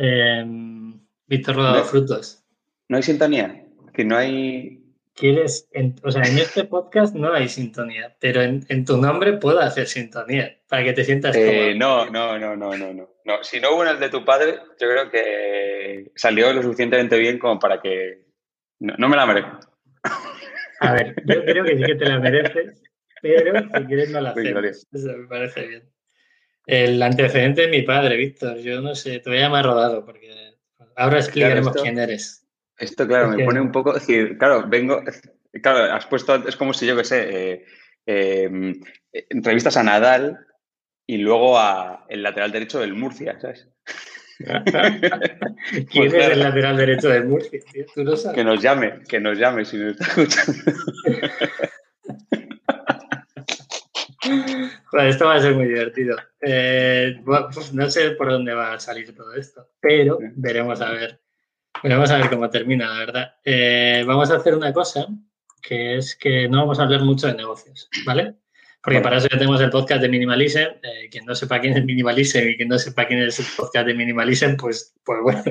Em, Víctor Rodado Frutos. ¿No hay sintonía? Que no hay... ¿Quieres? o sea, en este podcast no hay sintonía, pero en, tu nombre puedo hacer sintonía para que te sientas eh, No, no, no, no, no, no. Si no hubo en el de tu padre, yo creo que salió lo suficientemente bien como para que... No, me la merezco. A ver, yo creo que sí que te la mereces, pero si quieres no la haces. Eso me parece bien. El antecedente de mi padre, Víctor, yo no sé, te voy a llamar rodado porque ahora explicaremos quién eres. Esto, claro, me pone un poco, es decir, claro, vengo, claro, has puesto, es como si yo que sé, eh, em, entrevistas a Nadal y luego a el lateral derecho del Murcia, ¿sabes? ¿Quién es el lateral derecho del Murcia? Tío? ¿Tú lo sabes? Que nos llame, que nos llame si nos está escuchando. Bueno, esto va a ser muy divertido. Eh, pues no sé por dónde va a salir todo esto, pero veremos a ver. Veremos a ver cómo termina, la verdad. Eh, vamos a hacer una cosa, que es que no vamos a hablar mucho de negocios, ¿vale? Porque para eso ya tenemos el podcast de Minimalism. Eh, quien no sepa quién es Minimalism y quien no sepa quién es el podcast de Minimalism, pues, pues bueno.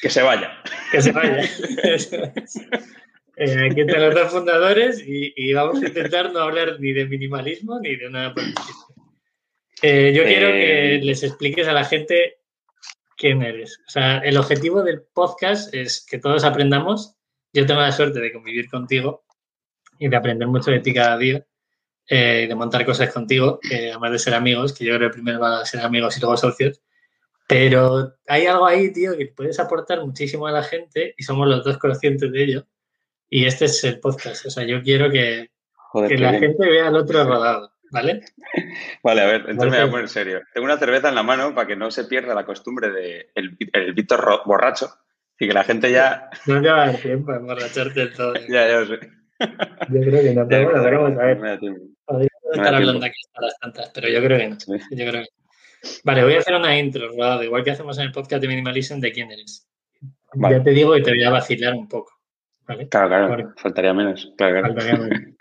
Que se vaya. Que se vaya. Eh, aquí están los dos fundadores y, vamos a intentar no hablar ni de minimalismo ni de nada por el eh, yo quiero que les expliques a la gente quién eres. O sea, el objetivo del podcast es que todos aprendamos. Yo tengo la suerte de convivir contigo y de aprender mucho de ti cada día eh, y de montar cosas contigo, además de ser amigos, que yo creo que primero van a ser amigos y luego socios. Pero hay algo ahí, tío, que puedes aportar muchísimo a la gente y somos los dos conscientes de ello. Y este es el podcast. O sea, yo quiero que, que la gente vea al otro rodado, ¿vale? Vale, a ver, entonces me voy a poner serio. Tengo una cerveza en la mano para que no se pierda la costumbre de el, el Víctor borracho y que la gente ya... No te va a dar tiempo a emborracharte todo. ya, ya lo sé. Yo creo que no, pero bueno, veremos a ver. Podríamos estar hablando aquí hasta las tantas, pero yo creo que no. Yo creo que... Vale, voy a hacer una intro, rodado, igual que hacemos en el podcast de Minimalism de quién eres. Ya te digo y te voy a vacilar un poco. Claro, claro, faltaría menos.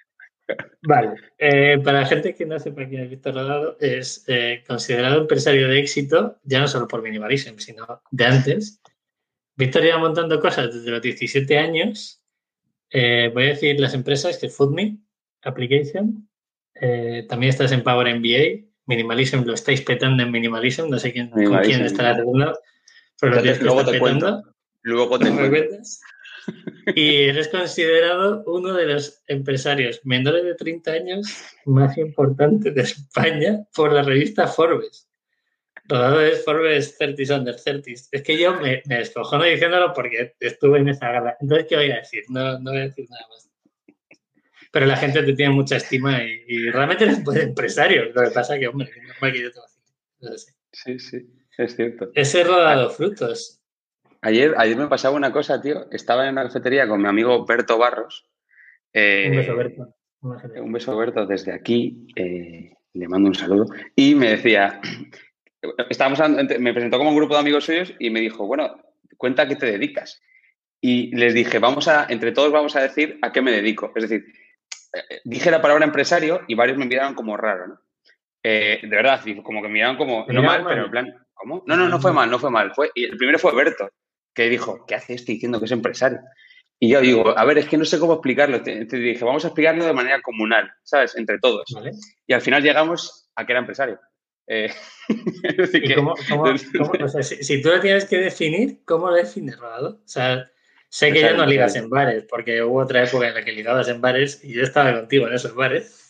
Vale, eh, para la gente que no sepa quién es Víctor Rodado, es eh, considerado empresario de éxito, ya no solo por Minimalism, sino de antes. Víctor iba montando cosas desde los 17 años. Eh, voy a decir las empresas que FoodMe, Application, también estás en Power MBA, Minimalism lo estáis petando en Minimalism, no sé quién, con quién estará pero lo luego te petando. Luego te y eres considerado uno de los empresarios menores de 30 años más importantes de España por la revista Forbes. Rodado es Forbes 30 Under 30. Es que yo me, me descojono diciéndolo porque estuve en esa gala. Entonces, ¿qué voy a decir? No, no voy a decir nada más. Pero la gente te tiene mucha estima y, realmente eres un buen empresario. Lo que pasa es que, hombre, no que yo te lo Sí, sí, es cierto. Ese rodado frutos. Ayer, ayer me pasaba una cosa, tío. Estaba en una cafetería con mi amigo Berto Barros. Eh, un beso, Berto. Un beso, Berto, desde aquí. Eh, le mando un saludo. Y me decía, estábamos, me presentó como un grupo de amigos suyos y me dijo, bueno, cuenta a qué te dedicas. Y les dije, vamos a, entre todos vamos a decir a qué me dedico. Es decir, eh, dije la palabra empresario y varios me miraron como raro, ¿no? de verdad, como que me miraron como, no mal, pero en plan, ¿cómo? No, no, no fue mal, no fue mal. Fue, y el primero fue Berto que dijo, ¿qué hace este diciendo que es empresario? Y yo digo, a ver, es que no sé cómo explicarlo. Te, dije, vamos a explicarlo de manera comunal, ¿sabes? Entre todos. Y al final llegamos a que era empresario. Eh, cómo, si, tú lo tienes que definir, ¿cómo lo defines, Rodado? O sea, sé que ya no ligas en bares, porque hubo otra época en la que ligabas en bares y yo estaba contigo en esos bares.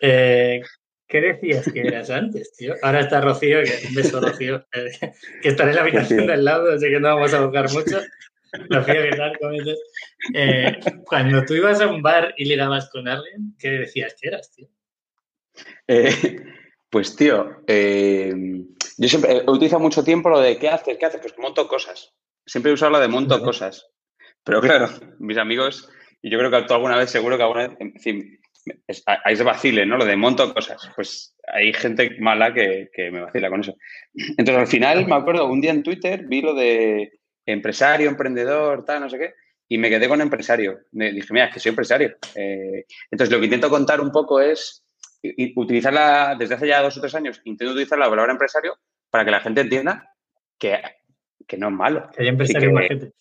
Eh, ¿Qué decías que eras antes, tío? Ahora está Rocío, que un beso, Rocío, que estará en la habitación del lado, así que no vamos a buscar mucho. Rocío, ¿qué tal? ¿Cómo eh, cuando tú ibas a un bar y ligabas con alguien, ¿qué decías que eras, tío? Eh, pues, tío, eh, yo siempre he utilizado mucho tiempo lo de ¿qué haces? ¿Qué haces? Pues monto cosas. Siempre he usado lo de monto cosas. Pero claro, mis amigos, y yo creo que tú alguna vez, seguro que alguna vez, en fin, ahí se vacile, ¿no? Lo de monto cosas. Pues hay gente mala que, me vacila con eso. Entonces, al final, me acuerdo, un día en Twitter vi lo de empresario, emprendedor, tal, no sé qué, y me quedé con empresario. Me dije, mira, es que soy empresario. Eh, entonces, lo que intento contar un poco es utilizarla, desde hace ya dos o tres años, intento utilizar la palabra empresario para que la gente entienda que que no es malo. Que hay gente.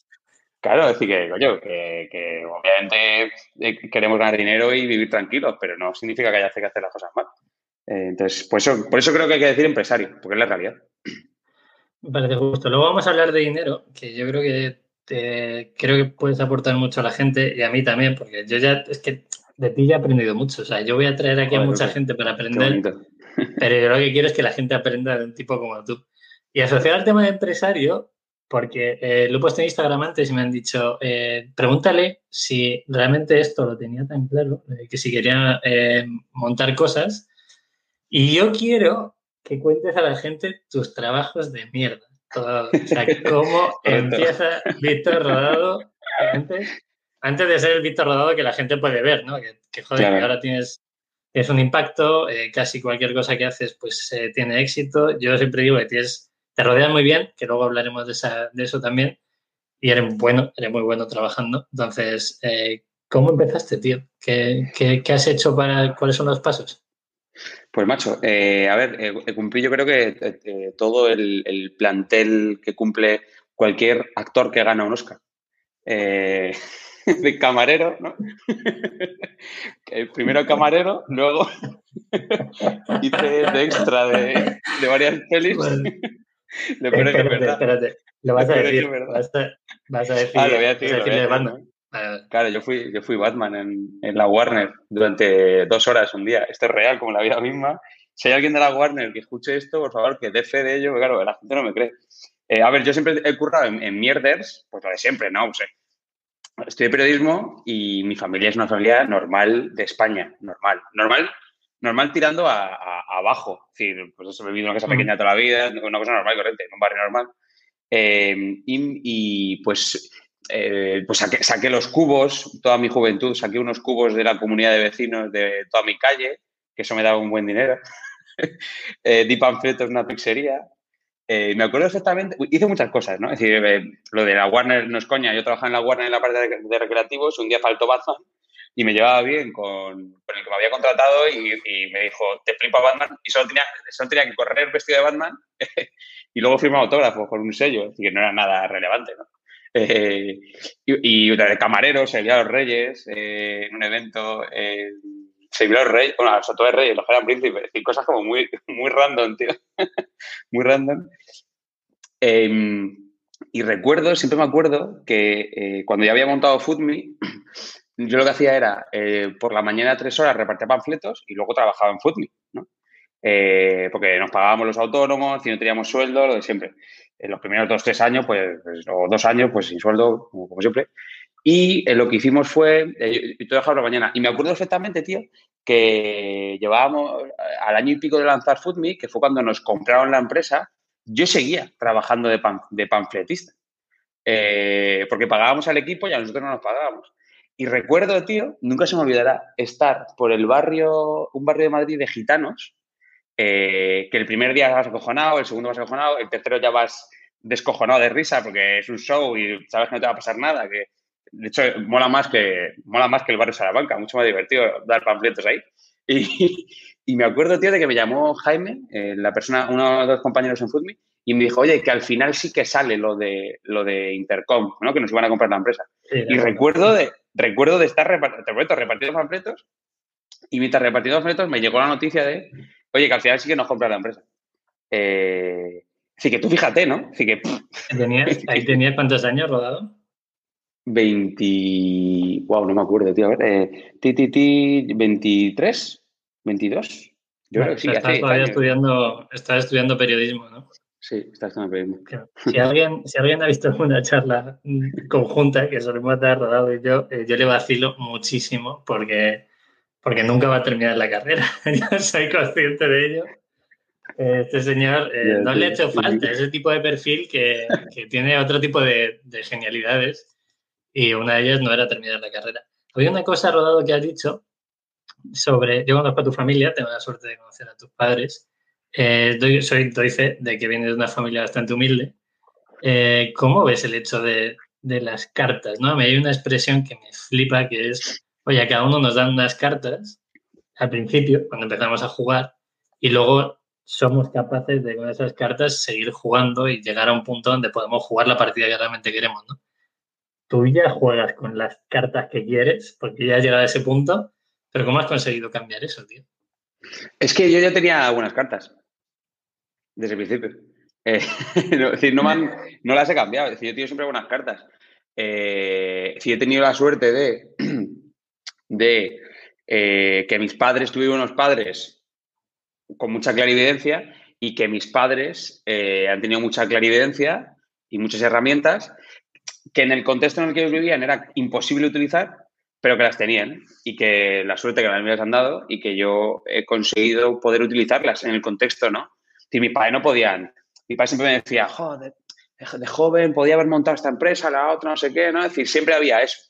Claro, es decir, que, coño, que, obviamente eh, queremos ganar dinero y vivir tranquilos, pero no significa que haya que hacer las cosas mal. Eh, entonces, por eso, por eso creo que hay que decir empresario, porque es la realidad. Me parece justo. Luego vamos a hablar de dinero, que yo creo que te, creo que puedes aportar mucho a la gente y a mí también, porque yo ya, es que de ti ya he aprendido mucho. O sea, yo voy a traer aquí a mucha gente para aprender, pero yo lo que quiero es que la gente aprenda de un tipo como tú. Y asociado al tema de empresario, porque eh, lo he puesto en Instagram antes y me han dicho, eh, pregúntale si realmente esto lo tenía tan claro, que si quería eh, montar cosas. Y yo quiero que cuentes a la gente tus trabajos de mierda. O sea, cómo empieza Víctor Rodado antes, antes, de ser el Víctor Rodado que la gente puede ver, ¿no? Que, joder, que ahora tienes, tienes un impacto, casi cualquier cosa que haces pues tiene éxito. Yo siempre digo que tienes te rodeas muy bien, que luego hablaremos de, eso también, y eres bueno, eres muy bueno trabajando. Entonces, eh, ¿cómo empezaste, tío? ¿Qué, has hecho para, cuáles son los pasos? Pues macho, eh, a ver, eh, cumplí yo creo que todo el, plantel que cumple cualquier actor que gana un Oscar. de camarero, ¿no? Primero camarero, luego hice de extra de, varias pelis. Lo peor es. Espérate, lo vas a decir. Vas a, vas a, decir. Ah, lo voy a decir. Lo Batman. Claro, yo fui, yo fui Batman en, en, la Warner durante dos horas un día. Esto es real, como la vida misma. Si hay alguien de la Warner que escuche esto, por favor, que dé fe de ello, porque claro, la gente no me cree. Eh, a ver, yo siempre he currado en, en, mierders, pues lo de siempre, ¿no? O sea, estudié periodismo y mi familia es una familia normal de España, normal. Normal normal tirando a, abajo. Es decir, pues he vivido en una casa pequeña toda la vida, una cosa normal y corriente, en un barrio normal. Eh, y, pues, eh, pues saqué, los cubos, toda mi juventud, saqué unos cubos de la comunidad de vecinos de toda mi calle, que eso me daba un buen dinero. eh, di panfletos en una pizzería. Eh, me acuerdo exactamente, hice muchas cosas, ¿no? Es decir, lo de la Warner no es coña, yo trabajaba en la Warner en la parte de, de recreativos, un día faltó Batman y me llevaba bien con, el que me había contratado y, me dijo, te flipa Batman y solo tenía, solo tenía que correr vestido de Batman y luego firmar autógrafos con un sello, así que no era nada relevante, ¿no? Eh, y, y, de camarero, se los Reyes eh, en un evento, eh, se los Reyes, bueno, los de Reyes, los eran príncipes, y cosas como muy, muy random, tío, muy random. Em, y recuerdo, siempre me acuerdo que eh, cuando ya había montado FoodMe, yo lo que hacía era, eh, por la mañana tres horas repartía panfletos y luego trabajaba en Foodme, ¿no? Eh, porque nos pagábamos los autónomos y no teníamos sueldo, lo de siempre. En los primeros dos, tres años, pues, o dos años, pues sin sueldo, como, siempre. Y eh, lo que hicimos fue, yo trabajaba por la mañana, y me acuerdo perfectamente, tío, que llevábamos al año y pico de lanzar Foodme, que fue cuando nos compraron la empresa, yo seguía trabajando de, de panfletista. porque pagábamos al equipo y a nosotros no nos pagábamos. Y recuerdo, tío, nunca se me olvidará, estar por el barrio, un barrio de Madrid de gitanos, eh, que el primer día vas acojonado, el segundo vas acojonado, el tercero ya vas descojonado de risa porque es un show y sabes que no te va a pasar nada, que de hecho mola más que, mola más que el barrio Salamanca, mucho más divertido dar panfletos ahí. Y, me acuerdo, tío, de que me llamó Jaime, eh, la persona, uno de los compañeros en Foodme, y me dijo, oye, que al final sí que sale lo de, lo de Intercom, ¿no? Que nos iban a comprar la empresa. y recuerdo de, recuerdo de estar repartiendo panfletos y mientras repartiendo panfletos me llegó la noticia de, oye, que al final sí que nos compra la empresa. Eh, así que tú fíjate, ¿no? Así que, ¿Ahí tenías cuántos años rodado? 20. Wow, no me acuerdo, tío. A ver, eh, ti, ti, ti, 23, 22. Yo creo que sí. Estás todavía estudiando, estás estudiando periodismo, ¿no? Sí, estás en el Si alguien, si alguien ha visto una charla conjunta que solemos dar Rodado y yo, eh, yo le vacilo muchísimo porque, porque nunca va a terminar la carrera. yo soy consciente de ello. Este señor eh, no le ha hecho falta ese tipo de perfil que, que tiene otro tipo de, de, genialidades y una de ellas no era terminar la carrera. Había una cosa, Rodado, que has dicho sobre, yo conozco a tu familia, tengo la suerte de conocer a tus padres eh, soy, doy fe de que vienes de una familia bastante humilde. Eh, ¿Cómo ves el hecho de, de, las cartas? ¿no? Me hay una expresión que me flipa que es, oye, a cada uno nos dan unas cartas al principio, cuando empezamos a jugar, y luego somos capaces de con esas cartas seguir jugando y llegar a un punto donde podemos jugar la partida que realmente queremos, ¿no? Tú ya juegas con las cartas que quieres, porque ya has llegado a ese punto, pero ¿cómo has conseguido cambiar eso, tío? Es que yo ya tenía algunas cartas desde el principio. Eh, no, es decir, no, no, las he cambiado. Es decir, yo tengo siempre buenas cartas. Eh, he tenido la suerte de, eh, que mis padres tuvieron unos padres con mucha clarividencia y que mis padres han tenido mucha clarividencia y muchas herramientas que en el contexto en el que ellos vivían era imposible utilizar, pero que las tenían y que la suerte que me las han dado y que yo he conseguido poder utilizarlas en el contexto, ¿no? Si mi padre no podían, mi padre siempre me decía, joder, de joven podía haber montado esta empresa, la otra, no sé qué, ¿no? Es decir, siempre había eso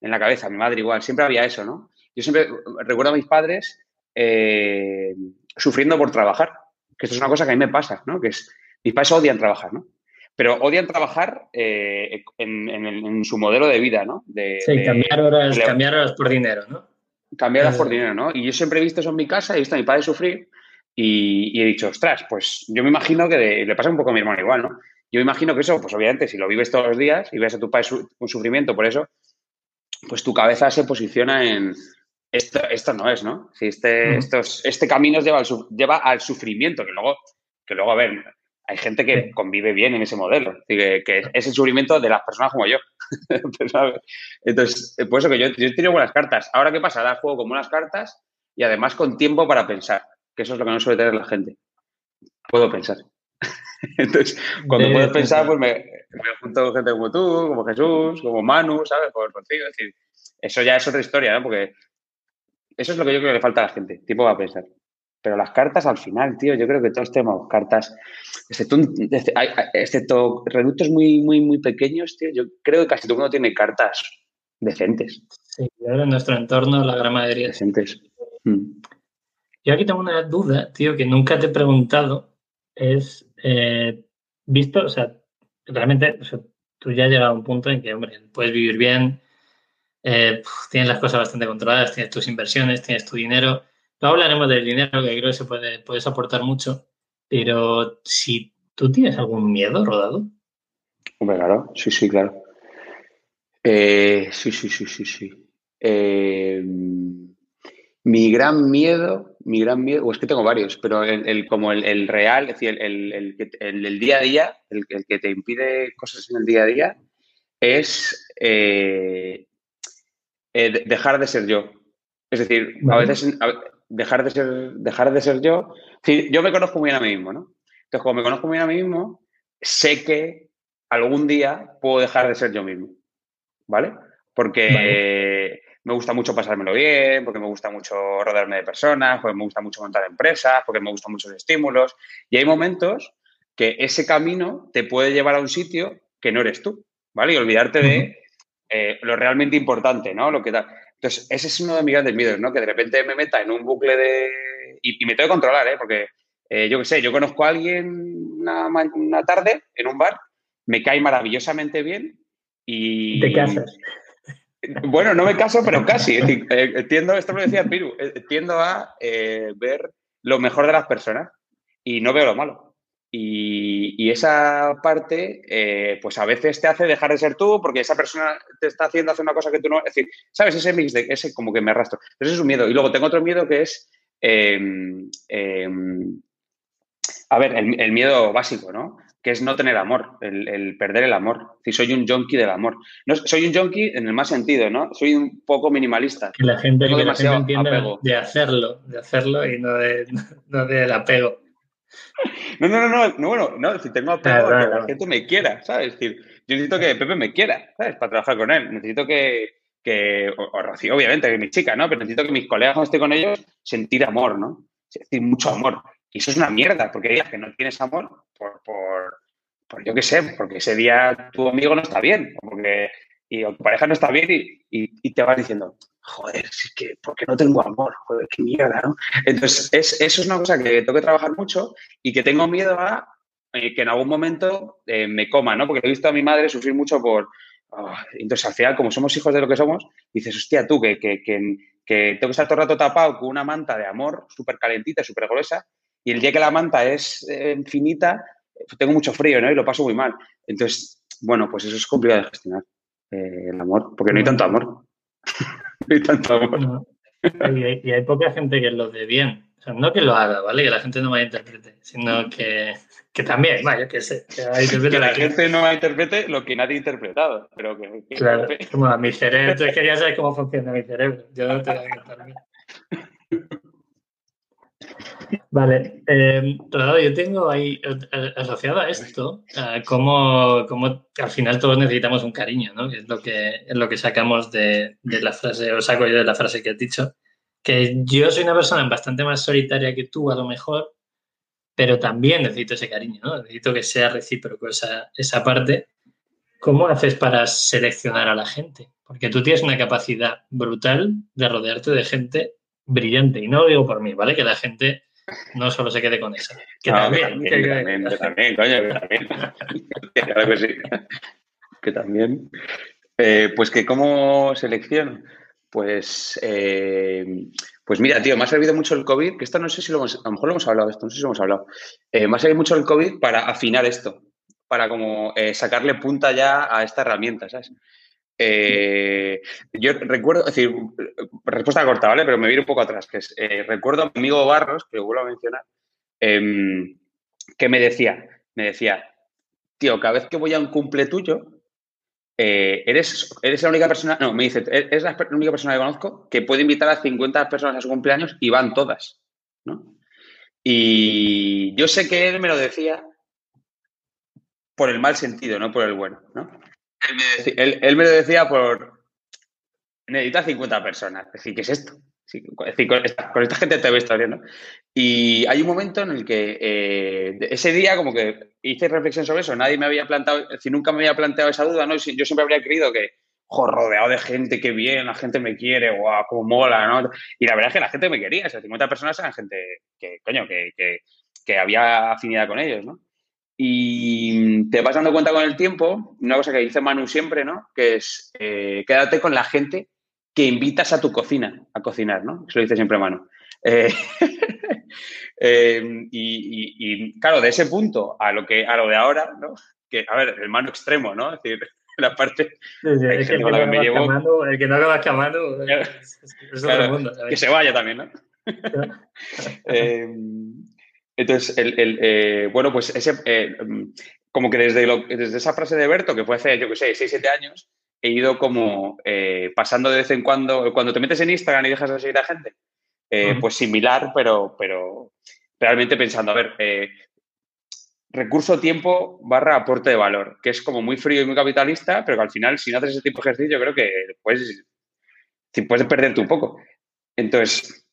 en la cabeza, mi madre igual, siempre había eso, ¿no? Yo siempre recuerdo a mis padres eh, sufriendo por trabajar, que esto es una cosa que a mí me pasa, ¿no? Que es, mis padres odian trabajar, ¿no? Pero odian trabajar eh, en, su modelo de vida, ¿no? De, sí, cambiar, horas, cambiar horas por dinero, ¿no? Cambiar horas por dinero, ¿no? Y yo siempre he visto eso en mi casa, he visto a mi padre sufrir y, he dicho, ostras, pues yo me imagino que le pasa un poco a mi hermano igual, ¿no? Yo me imagino que eso, pues obviamente, si lo vives todos los días y ves a tu padre un sufrimiento por eso, pues tu cabeza se posiciona en, esto, esto no es, ¿no? Si este, estos, este camino lleva al, lleva al sufrimiento, que luego, que luego, a ver, hay gente que convive bien en ese modelo, que, que es el sufrimiento de las personas como yo. Entonces, por eso que yo, yo he tenido buenas cartas. Ahora, ¿qué pasa? Ahora juego con buenas cartas y además con tiempo para pensar, que eso es lo que no suele tener la gente. Puedo pensar. Entonces, cuando puedes pensar, pues me, me, junto con gente como tú, como Jesús, como Manu, ¿sabes? Por, contigo. Es decir, eso ya es otra historia, ¿no? Porque eso es lo que yo creo que le falta a la gente, tiempo va a pensar. Pero las cartas al final, tío, yo creo que todos tenemos cartas, excepto, excepto reductos muy, muy, muy pequeños, tío, yo creo que casi todo el mundo tiene cartas decentes. Sí, ahora en nuestro entorno la gran mayoría. Decentes. Mm. Yo aquí tengo una duda, tío, que nunca te he preguntado. Es, eh, visto, o sea, realmente tú ya has llegado a un punto en que, hombre, puedes vivir bien, eh, tienes las cosas bastante controladas, tienes tus inversiones, tienes tu dinero. No hablaremos del dinero, que creo que se puede, puedes aportar mucho, pero si tú tienes algún miedo rodado. Hombre, claro, sí, sí, claro. Eh, sí, sí, sí, sí, sí. Eh, mi gran miedo, mi gran miedo, o es que tengo varios, pero el, como el, real, es decir, el, el, día a día, el, que te impide cosas en el día a día, es eh, dejar de ser yo. Es decir, a veces dejar, de ser, dejar de ser yo. yo me conozco muy bien a mí mismo, ¿no? Entonces, como me conozco muy bien a mí mismo, sé que algún día puedo dejar de ser yo mismo. ¿Vale? Porque me gusta mucho pasármelo bien, porque me gusta mucho rodearme de personas, porque me gusta mucho montar empresas, porque me gustan muchos estímulos. Y hay momentos que ese camino te puede llevar a un sitio que no eres tú, ¿vale? Y olvidarte de eh, lo realmente importante, ¿no? Lo que da. Entonces, ese es uno de mis grandes miedos, ¿no? Que de repente me meta en un bucle de... Y, me tengo que controlar, ¿eh? Porque, eh, yo qué sé, yo conozco a alguien una, tarde en un bar, me cae maravillosamente bien y... ¿Te casas? Bueno, no me caso, pero casi. Eh, tiendo, esto lo decía Piru, tiendo a ver lo mejor de las personas y no veo lo malo. Y, esa parte, eh, pues a veces te hace dejar de ser tú porque esa persona te está haciendo hacer una cosa que tú no. Es decir, ¿sabes? Ese mix de ese como que me arrastro. Ese es un miedo. Y luego tengo otro miedo que es. Em, em, a ver, el, miedo básico, ¿no? Que es no tener amor, el, perder el amor. Si soy un junkie del amor. No, soy un junkie en el más sentido, ¿no? Soy un poco minimalista. Que la gente, no demasiado de hacerlo, de hacerlo y no, de, no del apego. No, no, no, no, bueno, no, si tengo apego que la gente me quiera, ¿sabes? Es decir, yo necesito que Pepe me quiera, ¿sabes? Para trabajar con él. Necesito que, que o, Rocío, obviamente, que mi chica, ¿no? Pero necesito que mis colegas cuando esté con ellos sentir amor, ¿no? Sentir mucho amor. Y eso es una mierda, porque digas que no tienes amor por, por, por yo qué sé, porque ese día tu amigo no está bien, o porque y tu pareja no está bien y, y, te vas diciendo, joder, es que, porque no tengo amor? Joder, qué mierda, ¿no? Entonces, es, eso es una cosa que tengo que trabajar mucho y que tengo miedo a eh, que en algún momento eh, me coma, ¿no? Porque he visto a mi madre sufrir mucho por... Ah, entonces, al final, como somos hijos de lo que somos, dices, hostia, tú, que, que, que, que tengo que estar todo el rato tapado con una manta de amor súper calentita, súper gruesa, y el día que la manta es eh, finita, tengo mucho frío, ¿no? Y lo paso muy mal. Entonces, bueno, pues eso es complicado de gestionar, eh, el amor, porque no hay tanto amor. no hay tanto amor. Y, hay, y hay poca gente que lo dé bien. O sea, no que lo haga, ¿vale? Que la gente no malinterprete, sino que, que también, vaya, que sé. Que, que la gente no malinterprete lo que nadie ha interpretado. Pero que, que claro, como a mi cerebro. Entonces quería saber cómo funciona mi cerebro. Yo no te voy a contar Vale, eh, yo tengo ahí eh, asociado a esto, a cómo, cómo, al final todos necesitamos un cariño, ¿no? Que es lo que, es lo que sacamos de, de la frase, o saco yo de la frase que has dicho, que yo soy una persona bastante más solitaria que tú, a lo mejor, pero también necesito ese cariño, ¿no? Necesito que sea recíproco esa, esa parte. ¿Cómo haces para seleccionar a la gente? Porque tú tienes una capacidad brutal de rodearte de gente brillante. Y no lo digo por mí, ¿vale? Que la gente no solo se quede con eso. Que también, que, también, que, también, coño, que también. claro que sí. Que también. Eh, pues que cómo selecciono. Pues, eh, pues mira, tío, me ha servido mucho el COVID, que esto no sé si lo hemos, a lo mejor lo hemos hablado, esto no sé si lo hemos hablado. Eh, me ha servido mucho el COVID para afinar esto, para como eh, sacarle punta ya a esta herramienta, ¿sabes? Eh, yo recuerdo, es decir, respuesta corta, ¿vale? Pero me voy un poco atrás, que es, eh, recuerdo a mi amigo Barros, que vuelvo a mencionar, eh, que me decía, me decía, tío, cada vez que voy a un cumple tuyo, eh, eres, eres la única persona, no, me dice, eres la única persona que conozco que puede invitar a 50 personas a su cumpleaños y van todas, ¿no? Y yo sé que él me lo decía por el mal sentido, no por el bueno, ¿no? Él me, decía, él, él me lo decía por, necesitas 50 personas, es decir, ¿qué es esto? Sí, es decir, con, esta, con, esta, gente te historia, ¿no? Y hay un momento en el que eh, ese día como que hice reflexión sobre eso, nadie me había planteado, es decir, nunca me había planteado esa duda, ¿no? Yo siempre habría creído que, joder, rodeado de gente, qué bien, la gente me quiere, guau, cómo mola, ¿no? Y la verdad es que la gente me quería, o sea, 50 personas eran gente que, coño, que, que, que había afinidad con ellos, ¿no? Y te vas dando cuenta con el tiempo, una cosa que dice Manu siempre, ¿no? Que es, eh, quédate con la gente que invitas a tu cocina a cocinar, ¿no? Eso lo dice siempre Manu. Eh, eh, y, y, y, claro, de ese punto a lo que a lo de ahora, ¿no? Que, a ver, el mano extremo, ¿no? Es decir, la parte sí, sí, es que el, que no me llevo, camando, el que no acabas camando, es, es claro, mundo, que se vaya también, ¿no? eh, entonces, el, el eh, bueno, pues ese, eh, como que desde, lo, desde esa frase de Berto, que fue hace, yo qué sé, 6, 7 años, he ido como eh, pasando de vez en cuando, cuando te metes en Instagram y dejas de seguir a gente, uh -huh. pues similar, pero, pero realmente pensando, a ver, recurso tiempo barra aporte de valor, que es como muy frío y muy capitalista, pero que al final, si no haces ese tipo de ejercicio, creo que puedes, puedes perderte un poco. Entonces,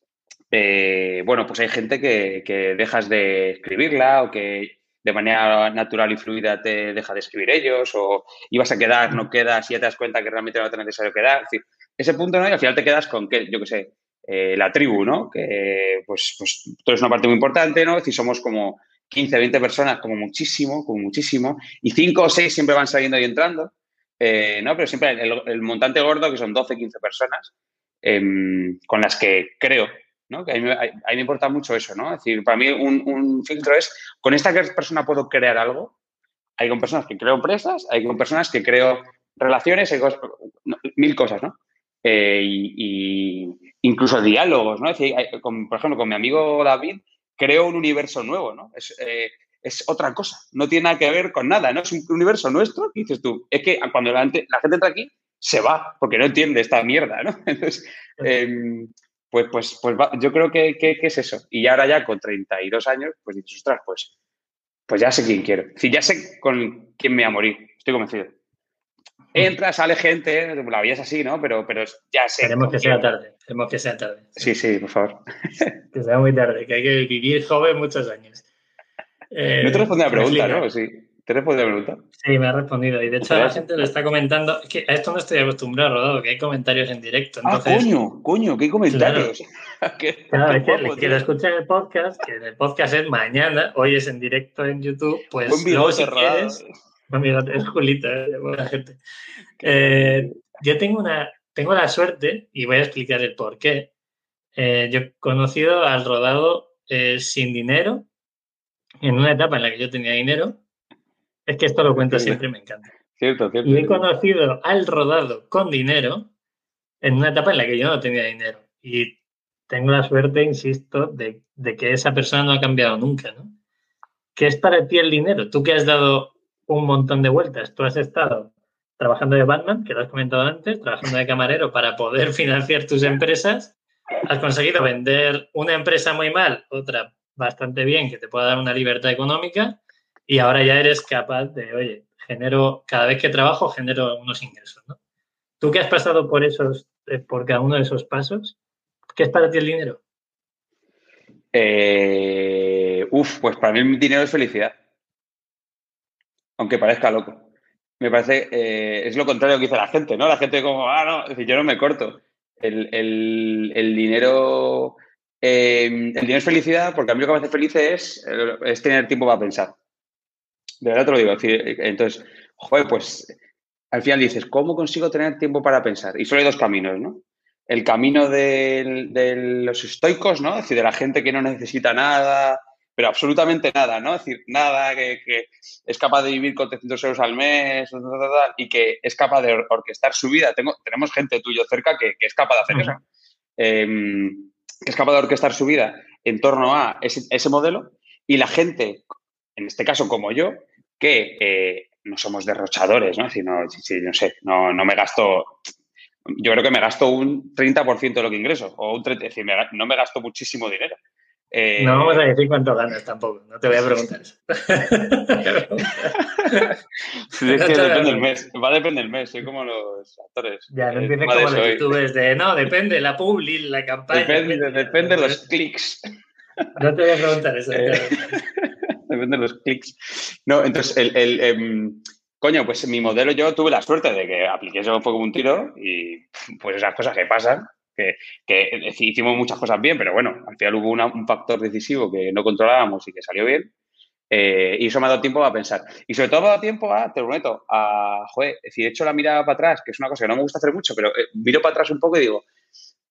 eh, bueno, pues hay gente que, que, dejas de escribirla o que de manera natural y fluida te deja de escribir ellos o ibas a quedar, no quedas y ya te das cuenta que realmente no te es necesario quedar. Es decir, ese punto, ¿no? Y al final te quedas con que, yo qué sé, eh, la tribu, ¿no? Que pues, pues tú eres una parte muy importante, ¿no? Es decir, somos como 15, 20 personas, como muchísimo, como muchísimo, y 5 o 6 siempre van saliendo y entrando, eh, ¿no? Pero siempre el, montante gordo, que son 12, 15 personas, eh, con las que creo ¿no? Que a mí, me, a mí, me importa mucho eso, ¿no? Es decir, para mí un, un, filtro es, con esta persona puedo crear algo. Hay con personas que creo empresas, hay con personas que creo relaciones, hay cosas, mil cosas, ¿no? Eh, y, y, incluso diálogos, ¿no? Es decir, hay, con, por ejemplo, con mi amigo David, creo un universo nuevo, ¿no? Es, eh, es, otra cosa, no tiene nada que ver con nada, ¿no? Es un universo nuestro, y dices tú, es que cuando la gente, la gente entra aquí, se va, porque no entiende esta mierda, ¿no? Entonces, eh, pues, pues, pues va, yo creo que, que, que, es eso. Y ahora ya con 32 años, pues dices, ostras, pues, pues ya sé quién quiero. Decir, ya sé con quién me voy a morir. Estoy convencido. Entra, sale gente, la vida es así, ¿no? Pero, pero ya sé. Queremos que sea tarde. Queremos que sea tarde. Sí, sí, por favor. que sea muy tarde, que hay que vivir joven muchos años. Eh, no te responde la pregunta, ¿no? Sí. ¿Te responde la pregunta? Sí, me ha respondido. Y de hecho, la gente le está comentando. Es que a esto no estoy acostumbrado, Rodado, que hay comentarios en directo. Entonces, ah, coño, coño, ¿qué comentarios? Claro, ¿Qué, claro qué que, lo escuchen el podcast, que el podcast es mañana, hoy es en directo en YouTube, pues Buen luego si quieres. Amigo, es Julita, eh, buena gente. Eh, yo tengo una, tengo la suerte, y voy a explicar el por qué. Eh, yo he conocido al rodado sin dinero, en una etapa en la que yo tenía dinero. Es que esto lo cuento siempre y me encanta. Cierto, cierto. Y he conocido al rodado con dinero en una etapa en la que yo no tenía dinero. Y tengo la suerte, insisto, de, de que esa persona no ha cambiado nunca, ¿no? ¿Qué es para ti el dinero? Tú que has dado un montón de vueltas, tú has estado trabajando de Batman, que lo has comentado antes, trabajando de camarero para poder financiar tus empresas, has conseguido vender una empresa muy mal, otra bastante bien, que te pueda dar una libertad económica, y ahora ya eres capaz de, oye, genero, cada vez que trabajo, genero unos ingresos, ¿no? Tú que has pasado por esos, eh, por cada uno de esos pasos, ¿qué es para ti el dinero? Eh, uf, pues para mí el dinero es felicidad. Aunque parezca loco me parece, eh, es lo contrario que dice la gente, ¿no? La gente como, ah, no, es decir, yo no me corto. El, dinero, eh, el dinero es felicidad porque a mí lo que me hace feliz es, es tener tiempo para pensar. De verdad te lo digo. entonces, joder, pues al final dices, ¿cómo consigo tener tiempo para pensar? Y solo hay dos caminos, ¿no? El camino de, de los estoicos, ¿no? Es decir, de la gente que no necesita nada, pero absolutamente nada, ¿no? Es decir, nada que, es capaz de vivir con 300 euros al mes y que es capaz de orquestar su vida. Tengo, tenemos gente tuyo cerca que, es capaz de hacer eso. Em, que es capaz de orquestar su vida en torno a ese, modelo y la gente, en este caso como yo, que eh, no somos derrochadores, ¿no? Es decir, no, no sé, no, me gasto yo creo que me gasto un 30% de lo que ingreso, o un 30%, es decir, no me gasto muchísimo dinero. Eh, no vamos a decir cuánto ganas tampoco, no te voy a preguntar eso. depende del mes, va a depender del mes, soy como los actores. Ya, no empieces como los youtubers de, no, depende, la publi, la campaña. Depende, depende, de los clics. No te voy a preguntar eso. Eh, depende de los clics. No, entonces, el, el em, coño, pues mi modelo yo tuve la suerte de que apliqué eso fue como un tiro y pues esas cosas que pasan que, hicimos muchas cosas bien, pero bueno, al final hubo un factor decisivo que no controlábamos y que salió bien. Eh, y eso me ha dado tiempo a pensar. Y sobre todo me ha dado tiempo a, te lo prometo, a, joder, decir, he hecho la mirada para atrás, que es una cosa que no me gusta hacer mucho, pero eh, miro para atrás un poco y digo,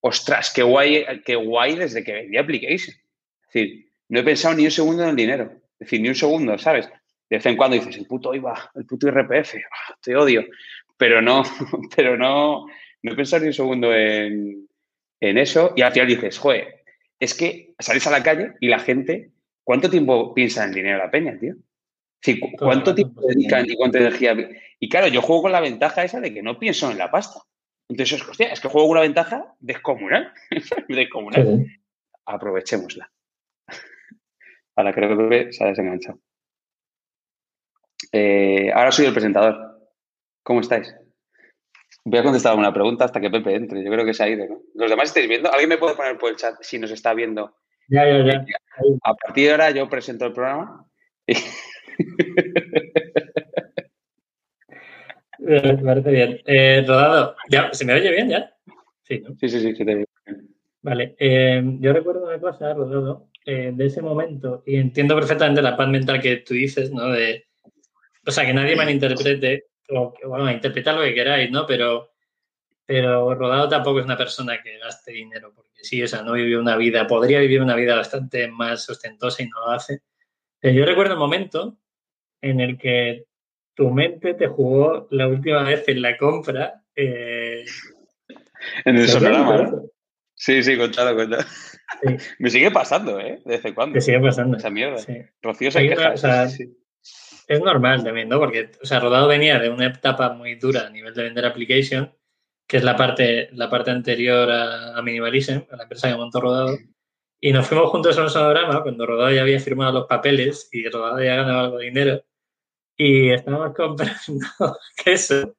ostras, qué guay, qué guay desde que vendí Application. Es decir, no he pensado ni un segundo en el dinero. Es decir, ni un segundo, ¿sabes? De vez en cuando dices, el puto IVA, el puto IRPF, ah, te odio. Pero no, pero no, no he pensado ni un segundo en, en eso y al final dices, joder, es que sales a la calle y la gente, ¿cuánto tiempo piensa en dinero la peña, tío? Sí, ¿Cuánto tiempo dedican y cuánta energía? Y claro, yo juego con la ventaja esa de que no pienso en la pasta. Entonces, hostia, es que juego con una ventaja descomunal. descomunal. Aprovechémosla. Ahora creo que Pepe se ha desenganchado. Eh, ahora soy el presentador. ¿Cómo estáis? Voy a contestar una pregunta hasta que Pepe entre. Yo creo que se ha ido, ¿no? ¿Los demás estáis viendo? ¿Alguien me puede poner por el chat si nos está viendo? Ya, ya, ya. A partir de ahora yo presento el programa. Me parece bien. Eh, Rodado, ¿ya? ¿se me oye bien ya? Sí, ¿no? sí, sí, sí, te oye Vale. Eh, yo recuerdo una cosa, Rodado, eh, de ese momento, y entiendo perfectamente la paz mental que tú dices, ¿no? De, o sea, que nadie malinterprete o, bueno, interpretad lo que queráis, ¿no? Pero, pero Rodado tampoco es una persona que gaste dinero, porque sí, o sea, no vive una vida, podría vivir una vida bastante más ostentosa y no lo hace. Pero yo recuerdo un momento en el que tu mente te jugó la última vez en la compra. Eh, en el sonorama. Sí, sí, contado, contado. Me sigue pasando, ¿eh? ¿Desde cuándo? Me sigue pasando. Esa mierda. Sí. Rocío se queja. sí es normal también, ¿no? Porque, o sea, Rodado venía de una etapa muy dura a nivel de vender application, que es la parte, la parte anterior a, Minimalism, a la empresa que montó Rodado. Y nos fuimos juntos a un sonograma cuando Rodado ya había firmado los papeles y Rodado ya ganaba algo de dinero. Y estábamos comprando queso.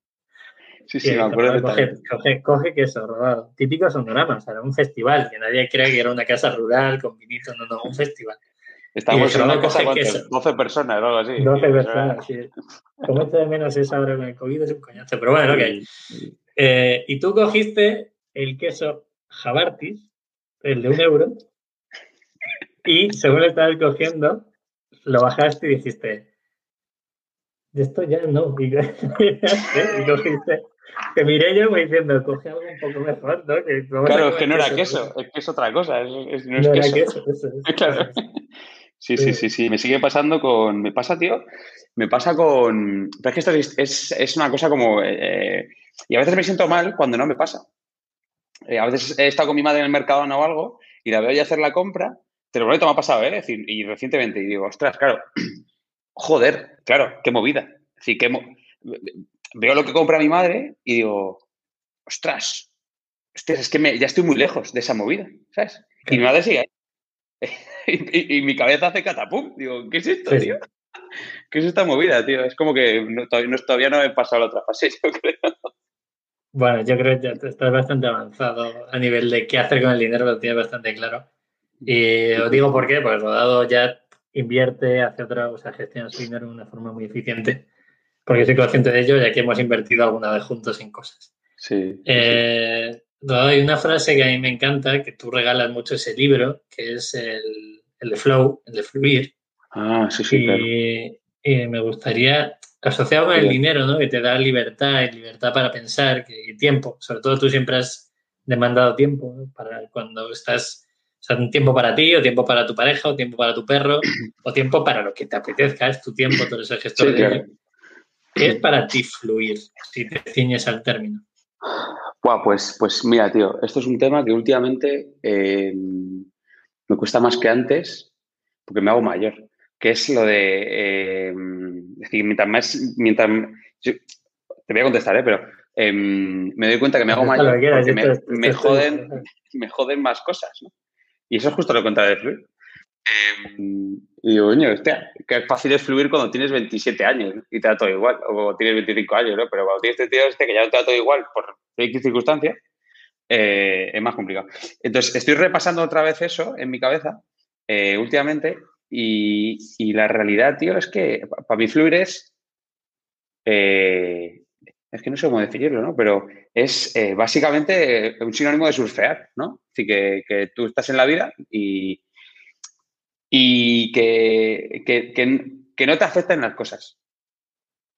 Sí, sí, me acuerdo. Coge, coge, coge, queso, Rodado. Típico sonorama, o sea, era un festival, que nadie crea que era una casa rural con vinitos, no, no, un festival. Estamos en una cosa con 12 personas o algo así. 12 personas, sí. Como esto de menos es ahora con el COVID es un coñazo, pero bueno, ok. Eh, y tú cogiste el queso Jabartis, el de un euro, y según lo estabas cogiendo, lo bajaste y dijiste, de esto ya no. Y, cogiste Te miré yo diciendo, coge algo un poco mejor, ¿no? claro, es que no era queso, es que es otra cosa, no es queso. claro. Sí, sí, sí, sí, me sigue pasando con... Me pasa, tío, me pasa con... Pero es que esto es, es, una cosa como... Eh, y a veces me siento mal cuando no me pasa. Eh, a veces he estado con mi madre en el mercado o algo y la veo ya hacer la compra, te lo prometo, me ha pasado, ¿eh? Decir, y recientemente, y digo, ostras, claro, joder, claro, qué movida. Es que veo lo que compra mi madre y digo, ostras, es que ya estoy muy lejos de esa movida, ¿sabes? Y mi madre sigue y, mi cabeza hace catapum. Digo, ¿qué es esto, tío? ¿Qué es esta movida, tío? Es como que todavía, no, he pasado la otra fase, yo creo. Bueno, yo creo que ya estás bastante avanzado a nivel de qué hacer con el dinero, lo tienes bastante claro. Y os digo por qué, pues Rodado ya invierte, hace otra, o sea, gestiona su dinero de una forma muy eficiente, porque soy consciente de ello, ya que hemos invertido alguna vez juntos en cosas. Sí. Eh, hay una frase que a mí me encanta, que tú regalas mucho ese libro, que es el, de Flow, el de Fluir. Ah, sí, sí, y, y me gustaría, asociado con el dinero, ¿no? Que te da libertad y libertad para pensar y tiempo. Sobre todo tú siempre has demandado tiempo para cuando estás, o sea, un tiempo para ti, o tiempo para tu pareja, o tiempo para tu perro, o tiempo para lo que te apetezca, es tu tiempo, tú eres el gestor de ello. ¿Qué es para ti fluir, si te ciñes al término? pues, pues mira, tío, esto es un tema que últimamente eh, me cuesta más que antes porque me hago mayor, que es lo de, eh, decir, mientras más, mientras, te voy a contestar, ¿eh? pero em, me doy cuenta que me hago mayor porque me, joden, me joden más cosas, ¿no? Y eso es justo lo contrario de fluir. Em, y digo, coño, hostia, que fácil es fluir cuando tienes 27 años y te da todo igual, o tienes 25 años, ¿no? Pero cuando tienes este tío este que ya no te da todo igual por X circunstancia, eh, es más complicado. Entonces, estoy repasando otra vez eso en mi cabeza eh, últimamente y, la realidad, tío, es que para mí fluir es... Eh, es que no sé cómo definirlo, ¿no? Pero es básicamente un sinónimo de surfear, ¿no? Así que, que tú estás en la vida y y que, que, no te afecten las cosas.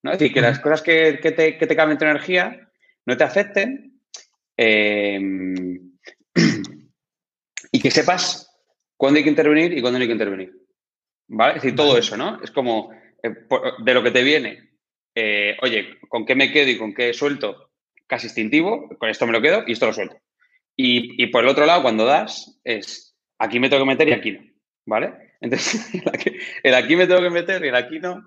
¿no? Es decir, que las cosas que, te, que cambien tu energía no te afecten em, y que sepas cuándo hay que intervenir y cuándo no hay que intervenir. ¿Vale? Es decir, todo eso, ¿no? Es como eh, de lo que te viene, eh, oye, ¿con qué me quedo y con qué suelto? Casi instintivo, con esto me lo quedo y esto lo suelto. Y, y por el otro lado, cuando das, es aquí me tengo que meter y aquí no. ¿Vale? Entonces, el aquí, me tengo que meter y el aquí no,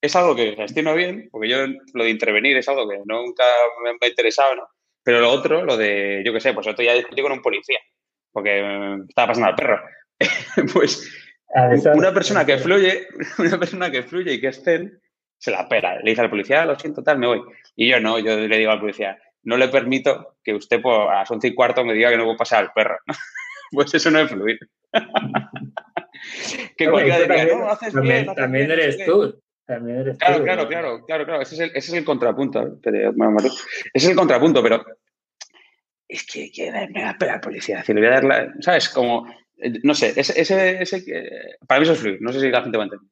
es algo que gestiono bien, porque yo lo de intervenir es algo que nunca me ha interesado, ¿no? Pero lo otro, lo de, yo qué sé, pues otro ya discutí con un policía, porque estaba pasando al perro. pues una persona que fluye, una persona que fluye y que es zen, se la pera. Le dice al policía, ah, lo siento, tal, me voy. Y yo no, yo le digo al policía, no le permito que usted pues, a las once y cuarto me diga que no puedo pasar al perro. pues eso no es fluir. que cualquiera no, haces también, bien. también eres tú. También eres claro, tú, claro, claro, claro, claro. Ese es el, ese es el contrapunto. ¿eh? Ese es el contrapunto, pero es que, que me va a pegar policía. Si le voy a dar la, ¿Sabes? Como, eh, no sé, ese, ese, ese, para mí eso es fluir. No sé si la gente va a entender.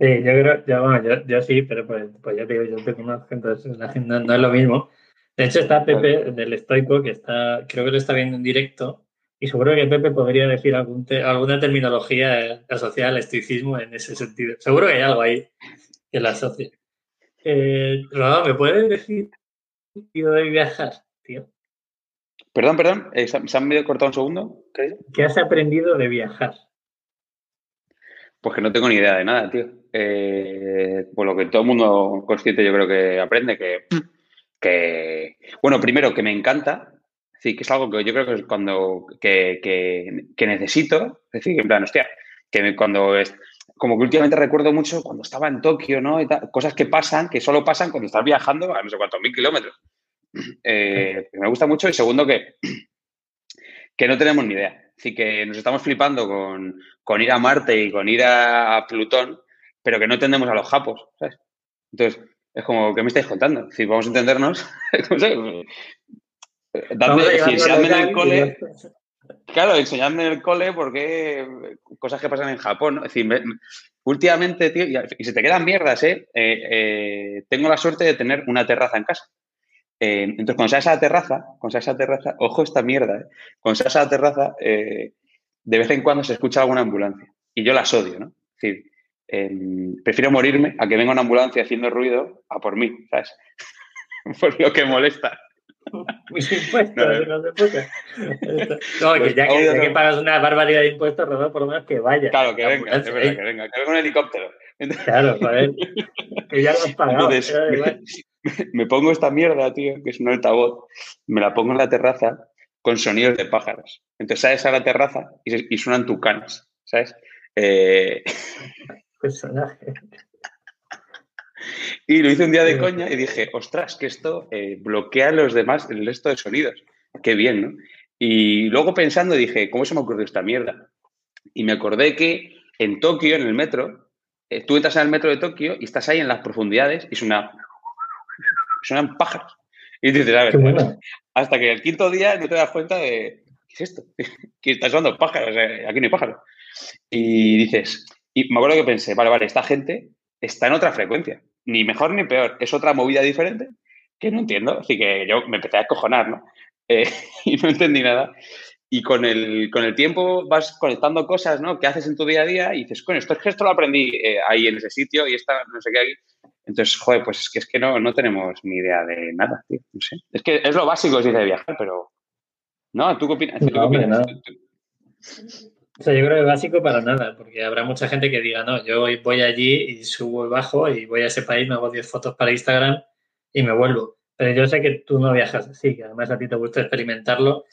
Sí, yo creo, yo, bueno, yo, yo, sí, pero pues, pues, ya te digo, yo te conozco, entonces la gente no, no, es lo mismo. De hecho, está Pepe del Estoico, que está, creo que lo está viendo en directo, y seguro que Pepe podría decir alguna terminología asociada al estoicismo en ese sentido. Seguro que hay algo ahí que la asocie. Eh, ¿me puedes decir sentido de viajar, tío? Perdón, perdón, eh, ¿se han cortado un segundo? ¿Qué has aprendido de viajar? Pues que no tengo ni idea de nada, tío. Eh, por lo que todo el mundo consciente yo creo que aprende, que, que, bueno, primero que me encanta, Sí, que es algo que yo creo que es cuando que, que, necesito. Es decir, en plan, hostia, que cuando es, como que últimamente recuerdo mucho cuando estaba en Tokio, ¿no? cosas que pasan, que solo pasan cuando estás viajando a no sé cuántos mil kilómetros. Eh, me gusta mucho. Y segundo, que, que no tenemos ni idea. Así que nos estamos flipando con, con ir a Marte y con ir a, Plutón, pero que no entendemos a los japos, ¿sabes? Entonces, es como, ¿qué me estáis contando? Si vamos a entendernos, enseñadme en el cole. Claro, enseñadme en el cole porque cosas que pasan en Japón. Es decir, últimamente, tío, y se te quedan mierdas, ¿eh? Eh, ¿eh? Tengo la suerte de tener una terraza en casa. Eh, entonces, cuando sales a la terraza, cuando sales a la terraza, ojo esta mierda, ¿eh? cuando sales a la terraza, eh, de vez en cuando se escucha alguna ambulancia. Y yo las odio, ¿no? Es decir, em, prefiero morirme a que venga una ambulancia haciendo ruido a por mí, ¿sabes? por lo que molesta. Mis impuestos, no, de puta. No, que ya que, que, pagas una barbaridad de impuestos, Rodolfo, por lo menos que vaya. Claro, que venga, es verdad, que venga, que venga un helicóptero. Claro, joder, que ya lo has pagado. Entonces, me pongo esta mierda, tío, que es un altavoz, me la pongo en la terraza con sonidos de pájaros. Entonces sales a la terraza y, y suenan tucanes, ¿sabes? Eh... Personaje. Y lo hice un día de coña y dije, ostras, que esto eh, bloquea los demás, el resto de sonidos. Qué bien, ¿no? Y luego pensando dije, ¿cómo se me ocurrió esta mierda? Y me acordé que en Tokio, en el metro, eh, tú entras en el metro de Tokio y estás ahí en las profundidades y suena, suenan pájaros. Y dices, a ver, hasta que el quinto día no te das cuenta de, ¿qué es esto? que estás sonando pájaros, aquí no hay pájaros. Y dices, y me acuerdo que pensé, vale, vale, esta gente está en otra frecuencia ni mejor ni peor, es otra movida diferente que no entiendo. Así que yo me empecé a cojonar, ¿no? Eh, y no entendí nada. Y con el, con el tiempo vas conectando cosas, ¿no? Que haces en tu día a día y dices, coño, esto es que esto lo aprendí eh, ahí en ese sitio y está no sé qué aquí. Entonces, joder, pues es que es que no, no tenemos ni idea de nada, tío. No sé. Es que es lo básico si de viajar, pero. ¿No? ¿Tú qué opinas? ¿Tú qué opinas? O sea, yo creo que básico para nada, porque habrá mucha gente que diga, no, yo voy allí y subo y bajo y voy a ese país, me hago 10 fotos para Instagram y me vuelvo. Pero yo sé que tú no viajas así, que además a ti te gusta experimentarlo.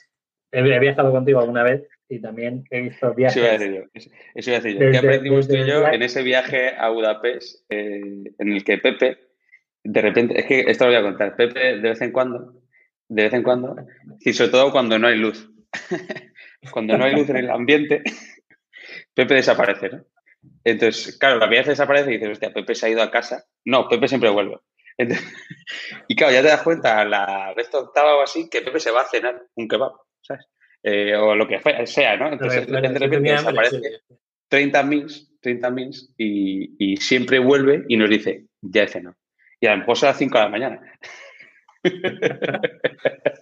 He, viajado contigo alguna vez y también he visto viajes. Eso iba a decir yo. Eso iba a decir yo. ¿Qué aprendimos tú y yo en ese viaje a Budapest eh, en el que Pepe, de repente, es que esto lo voy a contar, Pepe de vez en cuando, de vez en cuando, y sobre todo cuando no hay luz. Cuando no hay luz en el ambiente, Pepe desaparece, ¿no? Entonces, claro, la vez desaparece y dices, hostia, Pepe se ha ido a casa. No, Pepe siempre vuelve. y claro, ya te das cuenta a la vez octava o así que Pepe se va a cenar un kebab, ¿sabes? Eh, o lo que sea, ¿no? Entonces, de repente desaparece 30 mins, 30 mins y, y, siempre vuelve y nos dice, ya he cenado. Y a mejor a las 5 de la mañana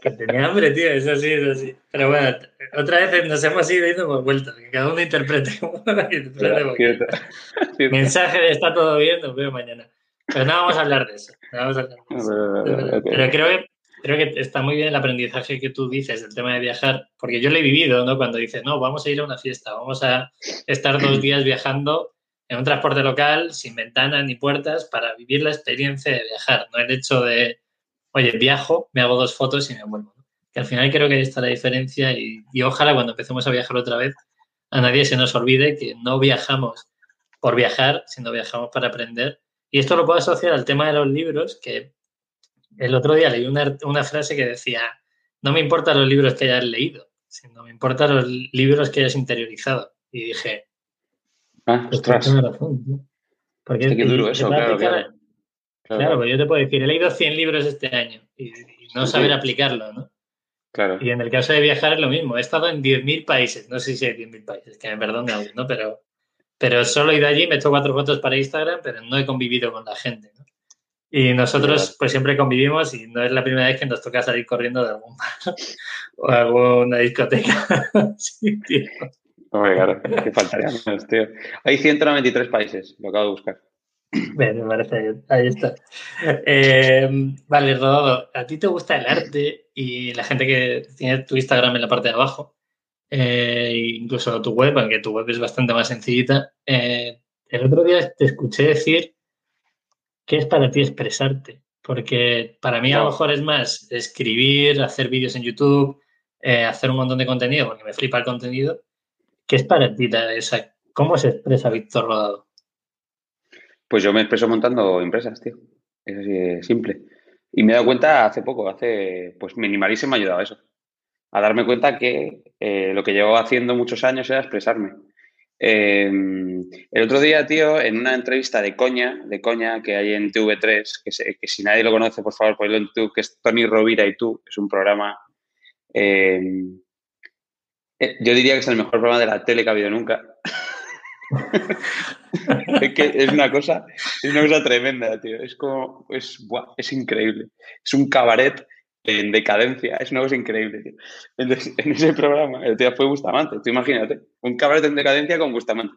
que tenía hambre, tío, eso sí, eso sí. Pero bueno, otra vez nos hemos ido yendo por vueltas, que cada uno interprete. Mensaje de está todo bien, nos veo mañana. Pero no vamos a hablar de eso. Pero creo que, creo que está muy bien el aprendizaje que tú dices del tema de viajar, porque yo lo he vivido, ¿no? Cuando dices, no, vamos a ir a una fiesta, vamos a estar dos días viajando en un transporte local, sin ventanas ni puertas, para vivir la experiencia de viajar, no el hecho de oye, viajo, me hago dos fotos y me vuelvo. Que al final creo que ahí está la diferencia y, ojalá cuando empecemos a viajar otra vez a nadie se nos olvide que no viajamos por viajar, sino viajamos para aprender. Y esto lo puedo asociar al tema de los libros, que el otro día leí una, frase que decía, no me importan los libros que hayas leído, sino me importan los libros que hayas interiorizado. Y dije, ah, ostras. razón, Porque qué duro eso, claro, claro. Claro, pues yo te puedo decir, he leído 100 libros este año y, no saber aplicarlo, ¿no? Claro. Y en el caso de viajar es lo mismo. He estado en 10.000 países, no sé si hay 10.000 países, que me perdone ¿no? Pero, pero solo he ido allí, me he hecho cuatro fotos para Instagram, pero no he convivido con la gente, ¿no? Y nosotros pues siempre convivimos y no es la primera vez que nos toca salir corriendo de algún bar o alguna discoteca. sí, tío. claro, que faltaría menos, tío. Hay 193 países, lo acabo de buscar. Me parece Ahí está. Eh, vale, Rodado, a ti te gusta el arte y la gente que tiene tu Instagram en la parte de abajo, eh, incluso tu web, aunque tu web es bastante más sencillita. Eh, el otro día te escuché decir que es para ti expresarte, porque para mí a lo mejor es más escribir, hacer vídeos en YouTube, hacer un montón de contenido, porque me flipa el contenido. ¿Qué es para ti? ¿Cómo se expresa Víctor Rodado? Pues yo me expreso montando empresas, tío. Es así simple. Y me he dado cuenta hace poco, hace, pues Minimalism me ha ayudado a eso. A darme cuenta que eh, lo que llevo haciendo muchos años era expresarme. Em, el otro día, tío, en una entrevista de coña, de coña que hay en TV3, que, que si nadie lo conoce, por favor, ponlo en YouTube, que es Tony Rovira y tú, es un programa. Em, eh, yo diría que es el mejor programa de la tele que ha habido nunca. es que es una cosa, es una cosa tremenda, tío. Es como, es, es increíble. Es un cabaret en decadencia. Es una cosa increíble, tío. Entonces, en ese programa, el tío fue Bustamante. Tú imagínate, un cabaret en decadencia con Bustamante.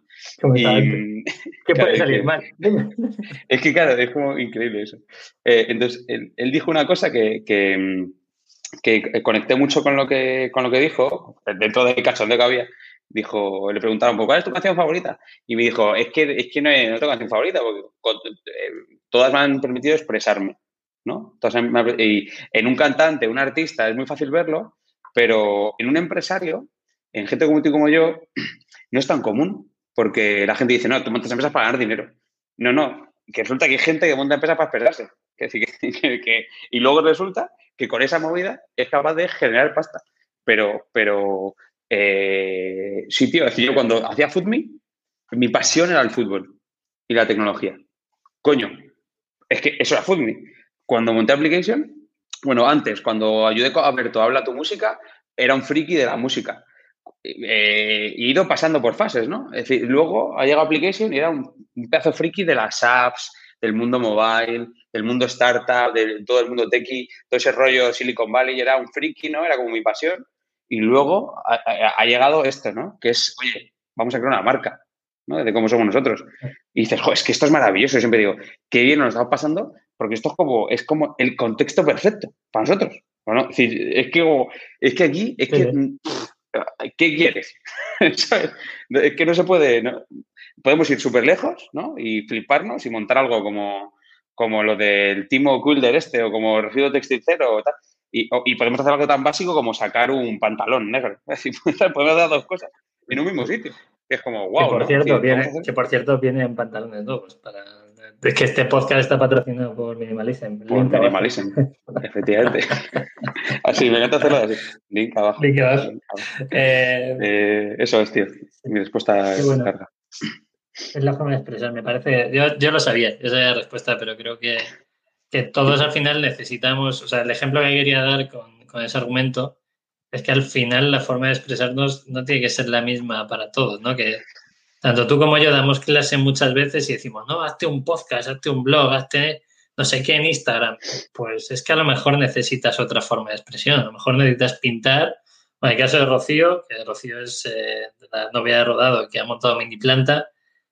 Y, ¿Qué puede salir mal? es que, claro, es como increíble eso. Eh, entonces, él, dijo una cosa que, que, que, conecté mucho con lo que, con lo que dijo, dentro del cachondeo que había. Dijo, le preguntaron, ¿cuál es tu canción favorita? Y me dijo, es que, es que no, no tengo canción favorita, porque eh, todas me han permitido expresarme. ¿no? y en un cantante, un artista, es muy fácil verlo, pero en un empresario, en gente como tú y como yo, no es tan común, porque la gente dice, no, tú montas empresas para ganar dinero. No, no, que resulta que hay gente que monta empresas para esperarse. Y luego resulta que con esa movida es capaz de generar pasta. Pero, pero eh, sí, tío, yo cuando hacía FootMe, mi pasión era el fútbol y la tecnología. Coño, es que eso era FootMe. Cuando monté Application, bueno, antes, cuando ayudé a Alberto Habla tu música, era un friki de la música. Eh, he ido pasando por fases, ¿no? Es decir, luego ha llegado Application y era un, pedazo friki de las apps, del mundo mobile, del mundo startup, de todo el mundo techie, todo ese rollo Silicon Valley, era un friki, ¿no? Era como mi pasión. Y luego ha, ha llegado esto, ¿no? Que es, oye, vamos a crear una marca. ¿no? De cómo somos nosotros. Y dices, es que esto es maravilloso. Yo siempre digo, qué bien nos está pasando, porque esto es como, es como el contexto perfecto para nosotros. Bueno, es, que, es que aquí, es que, mm, ¿qué quieres? es que no se puede, podemos ir súper lejos, ¿no? Y fliparnos y montar algo como, como lo del Timo Kulder este o como Residuo Textil Cero o tal. Y, y, podemos hacer algo tan básico como sacar un pantalón negro. podemos hacer dos cosas en un mismo sitio es como, wow. Que por, cierto, viene, que por cierto, viene en pantalones nuevos. Para... Es que este podcast está patrocinado por Minimalism. Por Minimalism, efectivamente. así, me encanta hacerlo así. Link abajo. Link abajo. Eh, eh, eso es, tío. Mi respuesta es carga. Es la forma de expresar, me parece. Yo, yo lo sabía, esa es la respuesta, pero creo que, que todos al final necesitamos. O sea, el ejemplo que quería dar con, con ese argumento es que al final la forma de expresarnos no tiene que ser la misma para todos, ¿no? Que tanto tú como yo damos clase muchas veces y decimos, no, hazte un podcast, hazte un blog, hazte no sé qué en Instagram. Pues es que a lo mejor necesitas otra forma de expresión, a lo mejor necesitas pintar. En el caso de Rocío, que Rocío es eh, la novia de Rodado, que ha montado mini planta,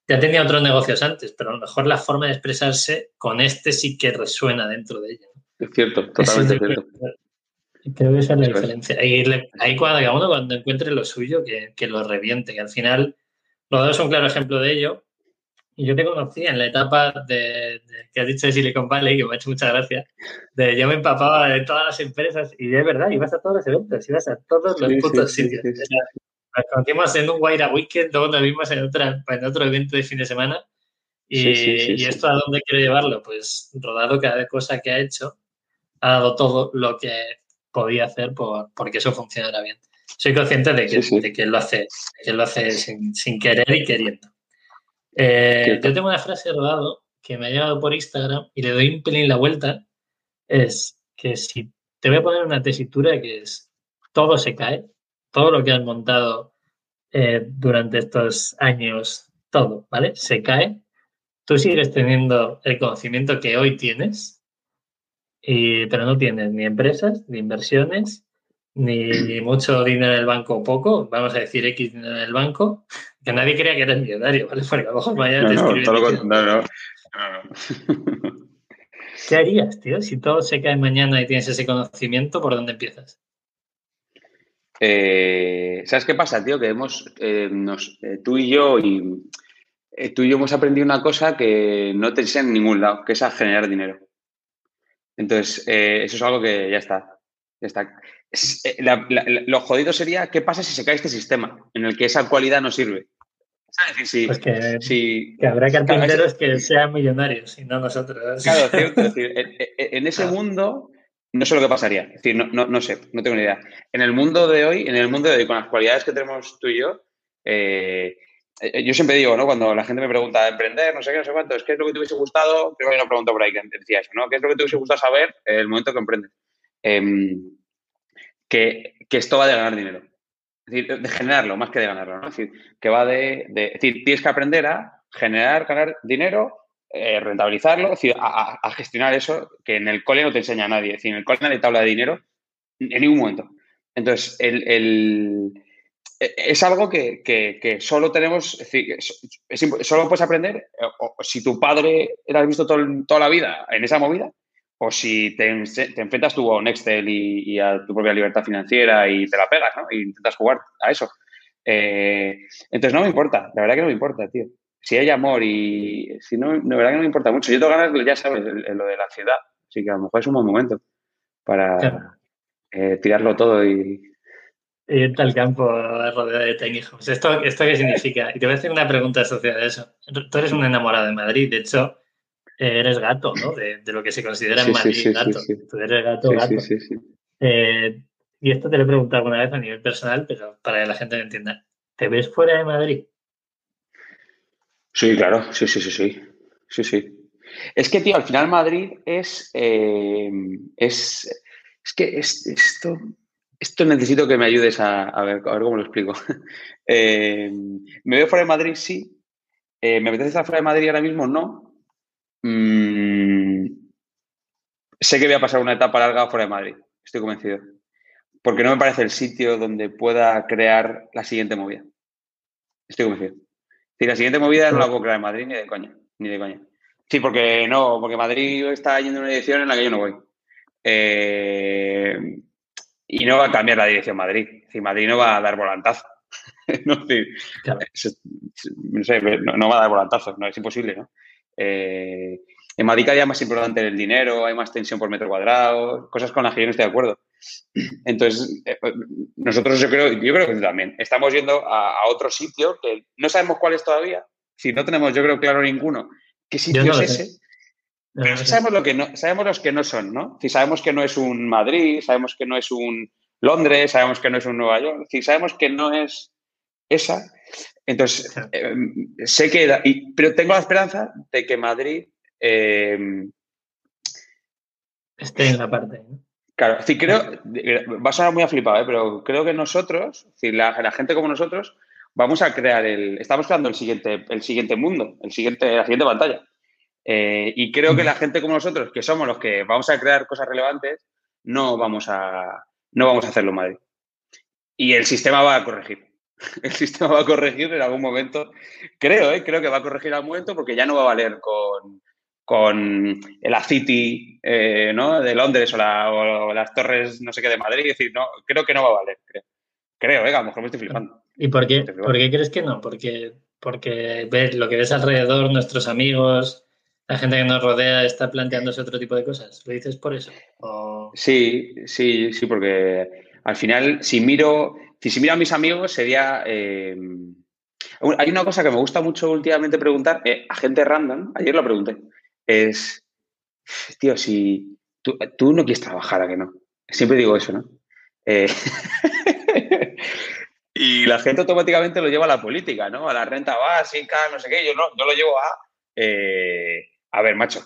ya tenía otros negocios antes, pero a lo mejor la forma de expresarse con este sí que resuena dentro de ella. Es cierto, totalmente cierto. Creo que esa es la diferencia. Ahí, cuando, uno cuando encuentre lo suyo, que, lo reviente, que al final, los dos son un claro ejemplo de ello. Y yo te conocí en la etapa de, que has dicho de Silicon Valley, que me ha hecho mucha gracia, de yo me empapaba de todas las empresas y de verdad, ibas a todos los eventos, ibas a todos los putos sitios. Nos conocimos en un Guaira Weekend, luego nos vimos en, otra, en otro evento de fin de semana. Y, y esto a dónde quiero llevarlo? Pues rodado cada cosa que ha hecho, ha dado todo lo que podía hacer por, porque eso funcionara bien. Soy consciente de que, que lo hace, que lo hace sin, querer y queriendo. Eh, yo tengo una frase rodado que me ha llegado por Instagram y le doy un pelín la vuelta. Es que si te voy a poner una tesitura que es todo se cae, todo lo que has montado eh, durante estos años, todo, ¿vale? Se cae. Tú sigues teniendo el conocimiento que hoy tienes, pero no tienes ni empresas, ni inversiones, ni, mucho dinero en el banco o poco, vamos a decir X dinero en el banco, que nadie crea que eres millonario, ¿vale? Porque a lo mejor mañana te escriben. No, no, no, ¿Qué harías, tío? Si todo se cae mañana y tienes ese conocimiento, ¿por dónde empiezas? Eh, ¿Sabes qué pasa, tío? Que hemos, eh, eh, tú y yo, y tú y yo hemos aprendido una cosa que no te enseñan en ningún lado, que es a generar dinero. Entonces, eso es algo que ya está. Ya está. Lo jodido sería qué pasa si se cae este sistema en el que esa cualidad no sirve. pues que, que, habrá carpinteros que sean millonarios y no nosotros. Claro, cierto. Es decir, en, ese mundo no sé lo que pasaría. Es decir, no, no, no, sé, no tengo ni idea. En el mundo de hoy, en el mundo de hoy, con las cualidades que tenemos tú y yo, eh, eh, yo siempre digo, ¿no? Cuando la gente me pregunta emprender, no sé qué, no sé cuánto, es qué es lo que te hubiese gustado, creo que hay una pregunta por ahí que decía eso, ¿no? ¿Qué es lo que te hubiese gustado saber en el momento que emprendes? Em, que, esto va de ganar dinero. Es decir, de generarlo más que de ganarlo, ¿no? Es decir, que va de, de es decir, tienes que aprender a generar, ganar dinero, eh, rentabilizarlo, decir, a, gestionar eso que en el cole no te enseña a nadie. Decir, en el cole nadie te habla de dinero en ningún momento. Entonces, el, e, es algo que, solo tenemos, solo puedes aprender eh, o, si tu padre lo has visto todo, toda la vida en esa movida, o si te, enfrentas tú a un Excel y, y, a tu propia libertad financiera y te la pegas, ¿no? Y intentas jugar a eso. Eh, entonces no me importa, la verdad que no me importa, tío. Si hay amor y si no, la verdad que no me importa mucho. Yo tengo ganas, ya sabes, lo de la ciudad. Así que a lo mejor es un buen momento para claro. eh, tirarlo todo y, irte al campo rodeado de técnicos. ¿Esto, ¿Esto qué significa? Y te voy a hacer una pregunta asociada a eso. Tú eres un enamorado de Madrid, de hecho, eres gato, ¿no? De, de lo que se considera en Madrid sí, sí, gato. Tú eres gato, gato. Eh, y esto te lo he preguntado alguna vez a nivel personal, pero para que la gente lo entienda. ¿Te ves fuera de Madrid? Sí, claro, sí, sí, sí, sí. Sí, sí. Es que, tío, al final Madrid es. Eh, es, es que es, esto. Esto necesito que me ayudes a, a, ver, cómo lo explico. eh, ¿Me veo fuera de Madrid? Sí. Eh, ¿Me apetece estar fuera de Madrid ahora mismo? No. Mm, sé que voy a pasar una etapa larga fuera de Madrid, estoy convencido. Porque no me parece el sitio donde pueda crear la siguiente movida. Estoy convencido. Si la siguiente movida no la puedo crear en Madrid ni de coña, ni de coña. Sí, porque no, porque Madrid está yendo en una dirección en la que yo no voy. Eh, y no va a cambiar la dirección Madrid. Si Madrid no va a dar volantazo. no, claro. no, sé, no, no, va a dar volantazo, no es imposible, ¿no? Eh, en Madrid hay más importante el dinero, hay más tensión por metro cuadrado, cosas con las que yo no estoy de acuerdo. Entonces, eh, nosotros yo creo, yo creo que también estamos yendo a, a, otro sitio que no sabemos cuál es todavía. Si no tenemos, yo creo, claro ninguno, qué sitio no es ese. Pero sabemos, lo que no, sabemos los que no son, ¿no? Si sabemos que no es un Madrid, sabemos que no es un Londres, sabemos que no es un Nueva York, si sabemos que no es esa, entonces, eh, sé que, y, pero tengo la esperanza de que Madrid... Eh, esté en la parte. ¿no? Claro, sí, creo, va a sonar muy aflipado, ¿eh? pero creo que nosotros, si la, la, gente como nosotros, vamos a crear el, estamos creando el siguiente, el siguiente mundo, el siguiente, la siguiente pantalla. Eh, y creo que la gente como nosotros, que somos los que vamos a crear cosas relevantes, no vamos a, no vamos a hacerlo en Madrid. Y el sistema va a corregir. El sistema va a corregir en algún momento. Creo, ¿eh? creo que va a corregir en algún momento porque ya no va a valer con, con la City eh, ¿no? de Londres o, la, o, las torres no sé qué de Madrid. Es decir, no, creo que no va a valer. Creo, creo ¿eh? a lo mejor me estoy flipando. ¿Y por qué, ¿por qué crees que no? Porque, porque ves lo que ves alrededor, nuestros amigos, la gente que nos rodea está planteándose otro tipo de cosas. ¿Lo dices por eso? ¿O... Sí, sí, sí, porque al final, si miro, si miro a mis amigos, sería. Eh, hay una cosa que me gusta mucho últimamente preguntar eh, a gente random, ayer lo pregunté, es, tío, si tú, tú, no quieres trabajar, ¿a que no? Siempre digo eso, ¿no? Eh, y la gente automáticamente lo lleva a la política, ¿no? A la renta básica, no sé qué. Yo, no, yo lo llevo a, eh, a ver, macho,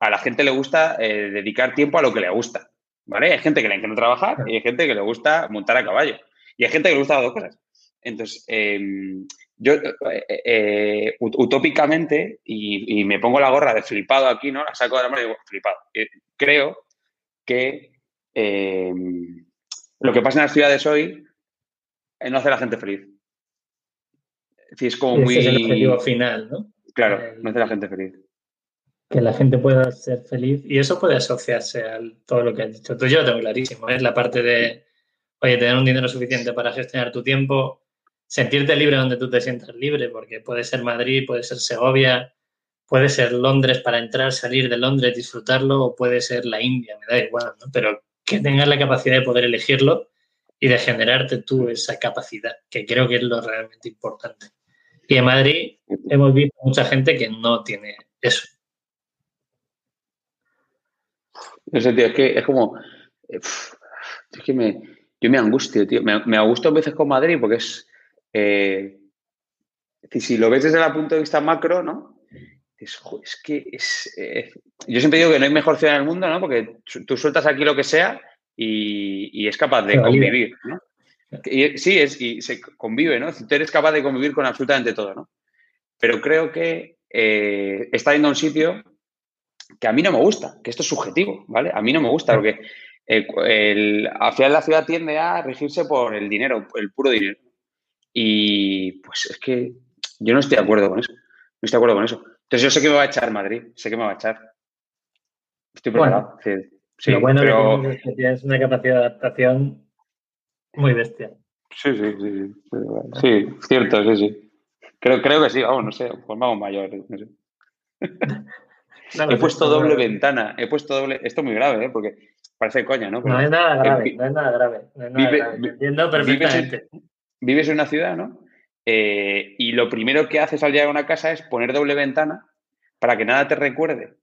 a la gente le gusta eh, dedicar tiempo a lo que le gusta, ¿vale? Hay gente que le encanta trabajar y hay gente que le gusta montar a caballo. Y hay gente que le gusta las dos cosas. Entonces, eh, yo eh, utópicamente, y, y, me pongo la gorra de flipado aquí, ¿no? La saco de la mano y digo, flipado. creo que lo que pasa en las ciudades hoy no hace a la gente feliz. Es decir, es como muy... Es el objetivo final, ¿no? Claro, no hace a la gente feliz que la gente pueda ser feliz y eso puede asociarse a todo lo que has dicho. Entonces yo lo tengo clarísimo, es ¿eh? la parte de, oye, tener un dinero suficiente para gestionar tu tiempo, sentirte libre donde tú te sientas libre, porque puede ser Madrid, puede ser Segovia, puede ser Londres para entrar, salir de Londres, disfrutarlo, o puede ser la India, me da igual, ¿no? Pero que tengas la capacidad de poder elegirlo y de generarte tú esa capacidad, que creo que es lo realmente importante. Y en Madrid hemos visto mucha gente que no tiene eso. No sé, tío, es que es como. Es que me, yo me angustio, tío. Me, me angustio a veces con Madrid porque es. Eh, si lo ves desde el punto de vista macro, ¿no? Es, es que es. Eh, yo siempre digo que no hay mejor ciudad en el mundo, ¿no? Porque tú sueltas aquí lo que sea y, y es capaz de convivir, ¿no? sí, es, y se convive, ¿no? Tú eres capaz de convivir con absolutamente todo, ¿no? Pero creo que eh, está yendo a un sitio que a mí no me gusta, que esto es subjetivo, ¿vale? A mí no me gusta porque el, al final la ciudad tiende a regirse por el dinero, el puro dinero. Y pues es que yo no estoy de acuerdo con eso. No estoy de acuerdo con eso. Entonces yo sé que me va a echar Madrid, sé que me va a echar. Estoy preparado. sí, lo bueno pero... es que tienes una capacidad de adaptación muy bestia. Sí, sí, sí. Sí, sí cierto, sí, sí. Creo, creo que sí, vamos, no sé, pues mayores, no sé. he puesto doble ventana, he puesto doble. Esto es muy grave, ¿eh? porque parece coña, ¿no? no es nada grave, no es nada grave. Entiendo perfectamente. Vives en, una ciudad, ¿no? Eh, y lo primero que haces al llegar a una casa es poner doble ventana para que nada te recuerde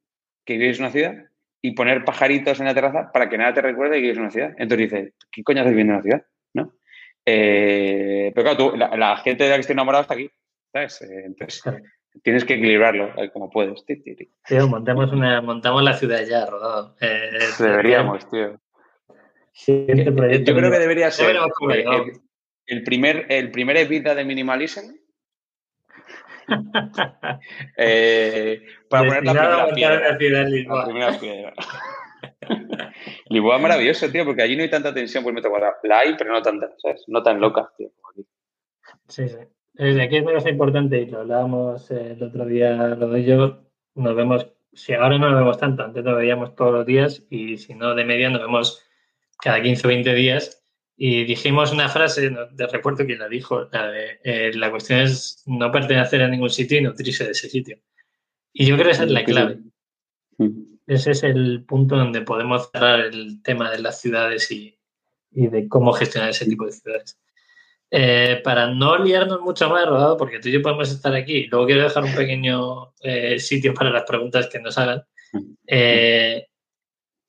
que vives en una ciudad y poner pajaritos en la terraza para que nada te recuerde que vives en una ciudad. Entonces dices, ¿qué coño haces viviendo en una ciudad? ¿No? Eh, pero claro, tú, la, gente de la que estoy enamorado está aquí, ¿sabes? Eh, entonces, tienes que equilibrarlo como puedes. Tío, montamos, una, montamos la ciudad ya, rodado. Eh, Deberíamos, tío. Este Yo creo que debería ser el, primer, el primer evita de Minimalism. eh, para poner la primera piedra. La primera piedra. Lisboa es maravilloso, tío, porque allí no hay tanta tensión por metro cuadrado. La hay, pero no tanta, ¿sabes? No tan loca, tío. Sí, sí. Aquí es una cosa importante y lo hablábamos eh, el otro día, lo de yo, nos vemos, si ahora no nos vemos tanto, antes nos veíamos todos los días y si no de media nos vemos cada 15 o 20 días y dijimos una frase, de recuerdo que la dijo, la, de, eh, la cuestión es no pertenecer a ningún sitio y nutrirse de ese sitio. Y yo creo que esa es la clave. Ese es el punto donde podemos cerrar el tema de las ciudades y, y de cómo gestionar ese tipo de ciudades. Eh, para no liarnos mucho más, Rodado, porque tú y yo podemos estar aquí, luego quiero dejar un pequeño eh, sitio para las preguntas que nos hagan. Eh,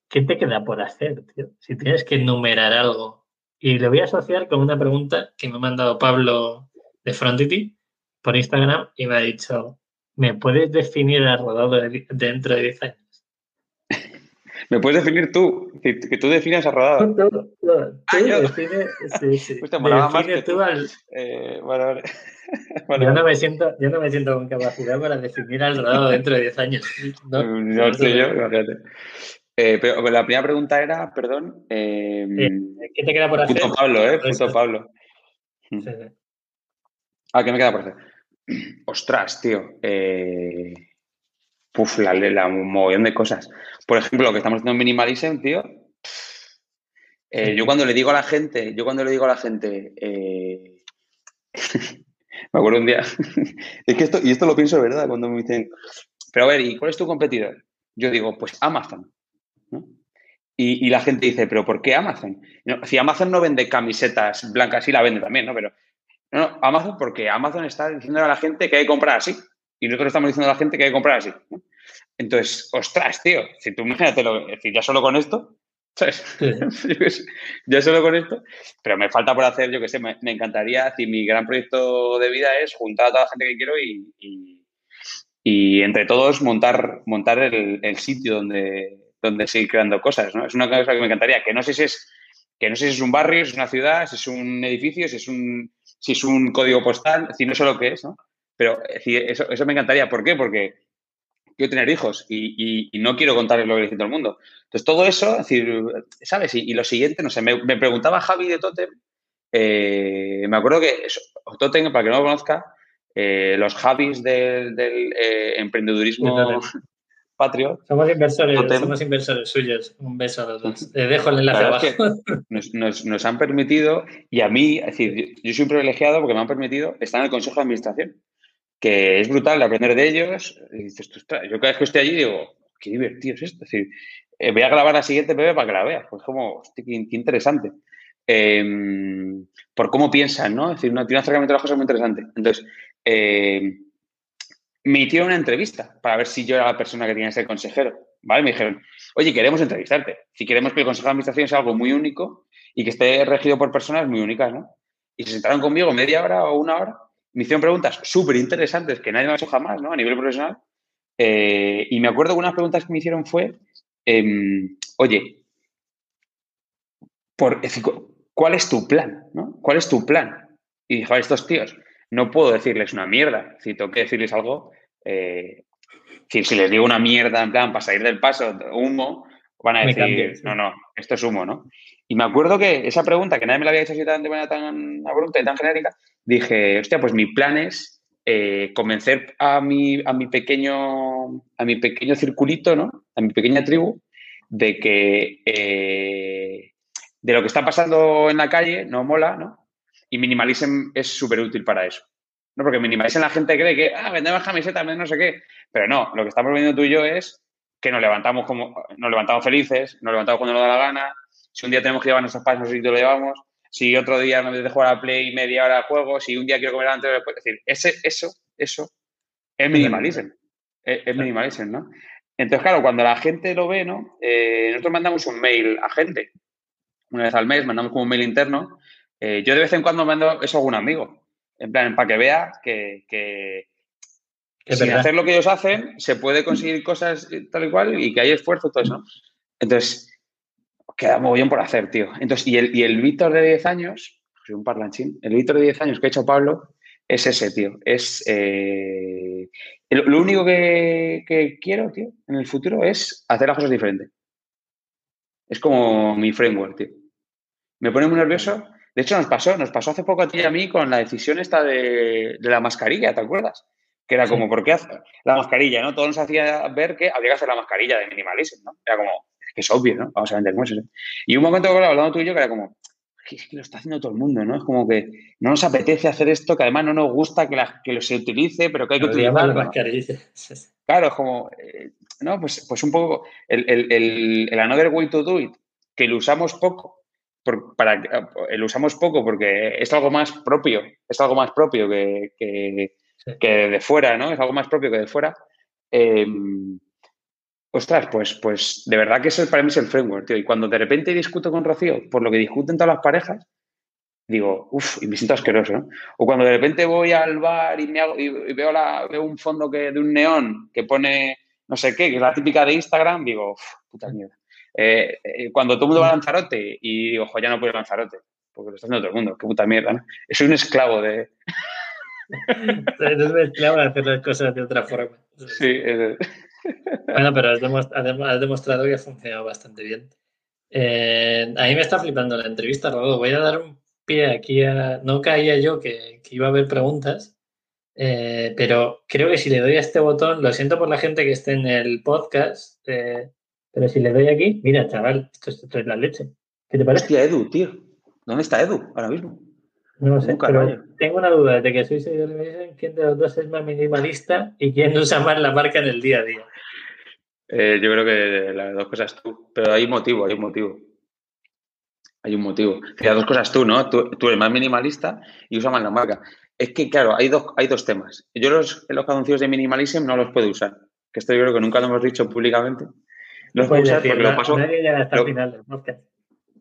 ¿Qué te queda por hacer, tío? Si tienes que enumerar algo. Y lo voy a asociar con una pregunta que me ha mandado Pablo de Frontity por Instagram y me ha dicho, ¿me puedes definir a Rodado dentro de 10 años? ¿Me puedes definir tú? Que, tú definas a rodado. Ah, define, sí, sí. Pues que tú. Al... Eh, bueno, vale. yo, no me siento, yo no me siento con capacidad para definir al rodado dentro de 10 años. No, no sé yo, imagínate. Eh, pero la primera pregunta era, perdón. Eh, ¿Qué te queda por hacer? Punto Pablo, ¿eh? Punto Pablo. Sí, sí. Ah, ¿qué me queda por hacer? Ostras, tío. Eh, puf, la, la, un mogollón de cosas. Por ejemplo, lo que estamos haciendo en Minimalism, tío. Eh, yo cuando le digo a la gente, yo cuando le digo a la gente, eh, me acuerdo un día, es que esto, y esto lo pienso de verdad, cuando me dicen, pero a ver, ¿y cuál es tu competidor? Yo digo, pues Amazon. Y, la gente dice, ¿pero por qué Amazon? si Amazon no vende camisetas blancas, sí la vende también, ¿no? Pero no, Amazon porque Amazon está diciendo a la gente que hay que comprar así. Y nosotros estamos diciendo a la gente que hay que comprar así. Entonces, ostras, tío, si tú imagínatelo, es decir, ya solo con esto, ¿sabes? ya solo con esto, pero me falta por hacer, yo que sé, me, encantaría, si mi gran proyecto de vida es juntar a toda la gente que quiero y, y, entre todos montar, montar el, sitio donde, donde seguir creando cosas, ¿no? Es una cosa que me encantaría, que no sé si es, que no sé si es un barrio, si es una ciudad, si es un edificio, si es un, si es un código postal, si no sé lo que es, ¿no? Pero eso, eso me encantaría. ¿Por qué? Porque quiero tener hijos y, no quiero contarles lo que dice todo el mundo. Entonces, todo eso, es decir, ¿sabes? Y, lo siguiente, no sé, me, preguntaba Javi de Totem, eh, me acuerdo que Totem, para que no lo conozca, eh, los Javis del, eh, emprendedurismo patrio. Somos inversores, somos inversores suyos. Un beso a los dos. dejo el enlace abajo. nos, han permitido, y a mí, es decir, yo soy un privilegiado porque me han permitido estar en el Consejo de Administración que es brutal aprender de ellos. Y dices, yo cada vez que estoy allí digo, qué divertido es esto. Es decir, eh, voy a grabar la siguiente bebé para que la veas. Pues como, hostia, qué, interesante. Em, por cómo piensan, ¿no? Es decir, tiene un acercamiento a las cosas muy interesante. Entonces, em, me hicieron una entrevista para ver si yo era la persona que tenía que ser consejero. ¿Vale? Me dijeron, oye, queremos entrevistarte. Si queremos que el Consejo de Administración sea algo muy único y que esté regido por personas muy únicas, ¿no? Y se sentaron conmigo media hora o una hora me hicieron preguntas súper interesantes que nadie me ha hecho jamás, ¿no? A nivel profesional. Eh, y me acuerdo que unas preguntas que me hicieron fue, em, oye, ¿cuál es tu plan? ¿Cuál es tu plan? Y dijo, a estos tíos, no puedo decirles una mierda. Si tengo que decirles algo, eh, si, les digo una mierda en plan para salir del paso, humo, van a decir, no, no, esto es humo, ¿no? Y me acuerdo que esa pregunta, que nadie me la había hecho así de manera tan abrupta y tan genérica, dije, hostia, pues mi plan es eh, convencer a mi, a, mi pequeño, a mi pequeño circulito, ¿no? A mi pequeña tribu, de que eh, de lo que está pasando en la calle no mola, ¿no? Y Minimalism es súper útil para eso. ¿no? Porque Minimalism la gente cree que, ah, vendemos camisetas, no sé qué. Pero no, lo que estamos viendo tú y yo es que nos levantamos como, nos levantamos felices, nos levantamos cuando nos da la gana. Si un día tenemos que llevar nuestros padres, no sé lo llevamos. Si otro día me de jugar a Play media hora de juego, si un día quiero comer antes, después. Es decir, ese, eso, eso es minimalism. Es, es minimalism, ¿no? Entonces, claro, cuando la gente lo ve, ¿no? Eh, nosotros mandamos un mail a gente. Una vez al mes mandamos como un mail interno. Eh, yo de vez en cuando mando eso a algún amigo. En plan, para que vea que, que sin hacer lo que ellos hacen, se puede conseguir cosas tal y cual y que hay esfuerzo, todo eso. Entonces, queda muy bien por hacer, tío. Entonces, y el, y el Víctor de 10 años, soy un parlanchín, el Víctor de 10 años que ha hecho Pablo es ese, tío. Es. Eh, lo único que, quiero, tío, en el futuro es hacer las cosas diferentes. Es como mi framework, tío. Me pone muy nervioso. De hecho, nos pasó, nos pasó hace poco a ti y a mí con la decisión esta de, la mascarilla, ¿te acuerdas? Que era como, ¿por qué hace la mascarilla? ¿no? Todo nos hacía ver que había que hacer la mascarilla de minimalismo, ¿no? Era como, que es obvio, ¿no? Vamos a vender mucho. Y un momento, hablando tú y yo, que era como, es que lo está haciendo todo el mundo, ¿no? Es como que no nos apetece hacer esto, que además no nos gusta que, la, que se utilice, pero que hay que utilizarlo. ¿no? Claro, es como, eh, no, pues, pues un poco el, el, el, another way to do it, que lo usamos poco, por, para, eh, lo usamos poco porque es algo más propio, es algo más propio que, que, que de fuera, ¿no? Es algo más propio que de fuera. Eh, Ostras, pues, pues de verdad que eso para mí es el framework, tío. Y cuando de repente discuto con Rocío por lo que discuten todas las parejas, digo, uff, y me siento asqueroso, ¿no? O cuando de repente voy al bar y, me hago, y veo, la, veo un fondo que, de un neón que pone no sé qué, que es la típica de Instagram, digo, uff, puta mierda. Eh, eh, cuando todo el mundo va a Lanzarote y digo, ojo, ya no puedo ir a Lanzarote, porque lo está haciendo todo el mundo, qué puta mierda, ¿no? Soy un esclavo de... Eres un esclavo de hacer las cosas de otra forma. Sí, es... Bueno, pero has, demostrado que ha funcionado bastante bien. Eh, a mí me está flipando la entrevista, Rodo. Voy a dar un pie aquí a... No caía yo que, iba a haber preguntas, eh, pero creo que si le doy a este botón, lo siento por la gente que esté en el podcast, eh, pero si le doy aquí, mira, chaval, esto, es la leche. ¿Qué te parece? Hostia, Edu, tío. ¿Dónde está Edu ahora mismo? No sé, pero tengo una duda de que soy seguidor de quién de los dos es más minimalista y quién usa más la marca en el día a día. Eh, yo creo que las dos cosas tú, pero hay un motivo, hay un motivo. Hay un motivo. Las dos cosas tú, ¿no? Tú, eres más minimalista y usas más la marca. Es que, claro, hay dos, hay dos temas. Yo los, los anuncios de minimalism no los puedo usar, que esto yo creo que nunca lo hemos dicho públicamente. Los puedo usar porque lo paso... hasta el final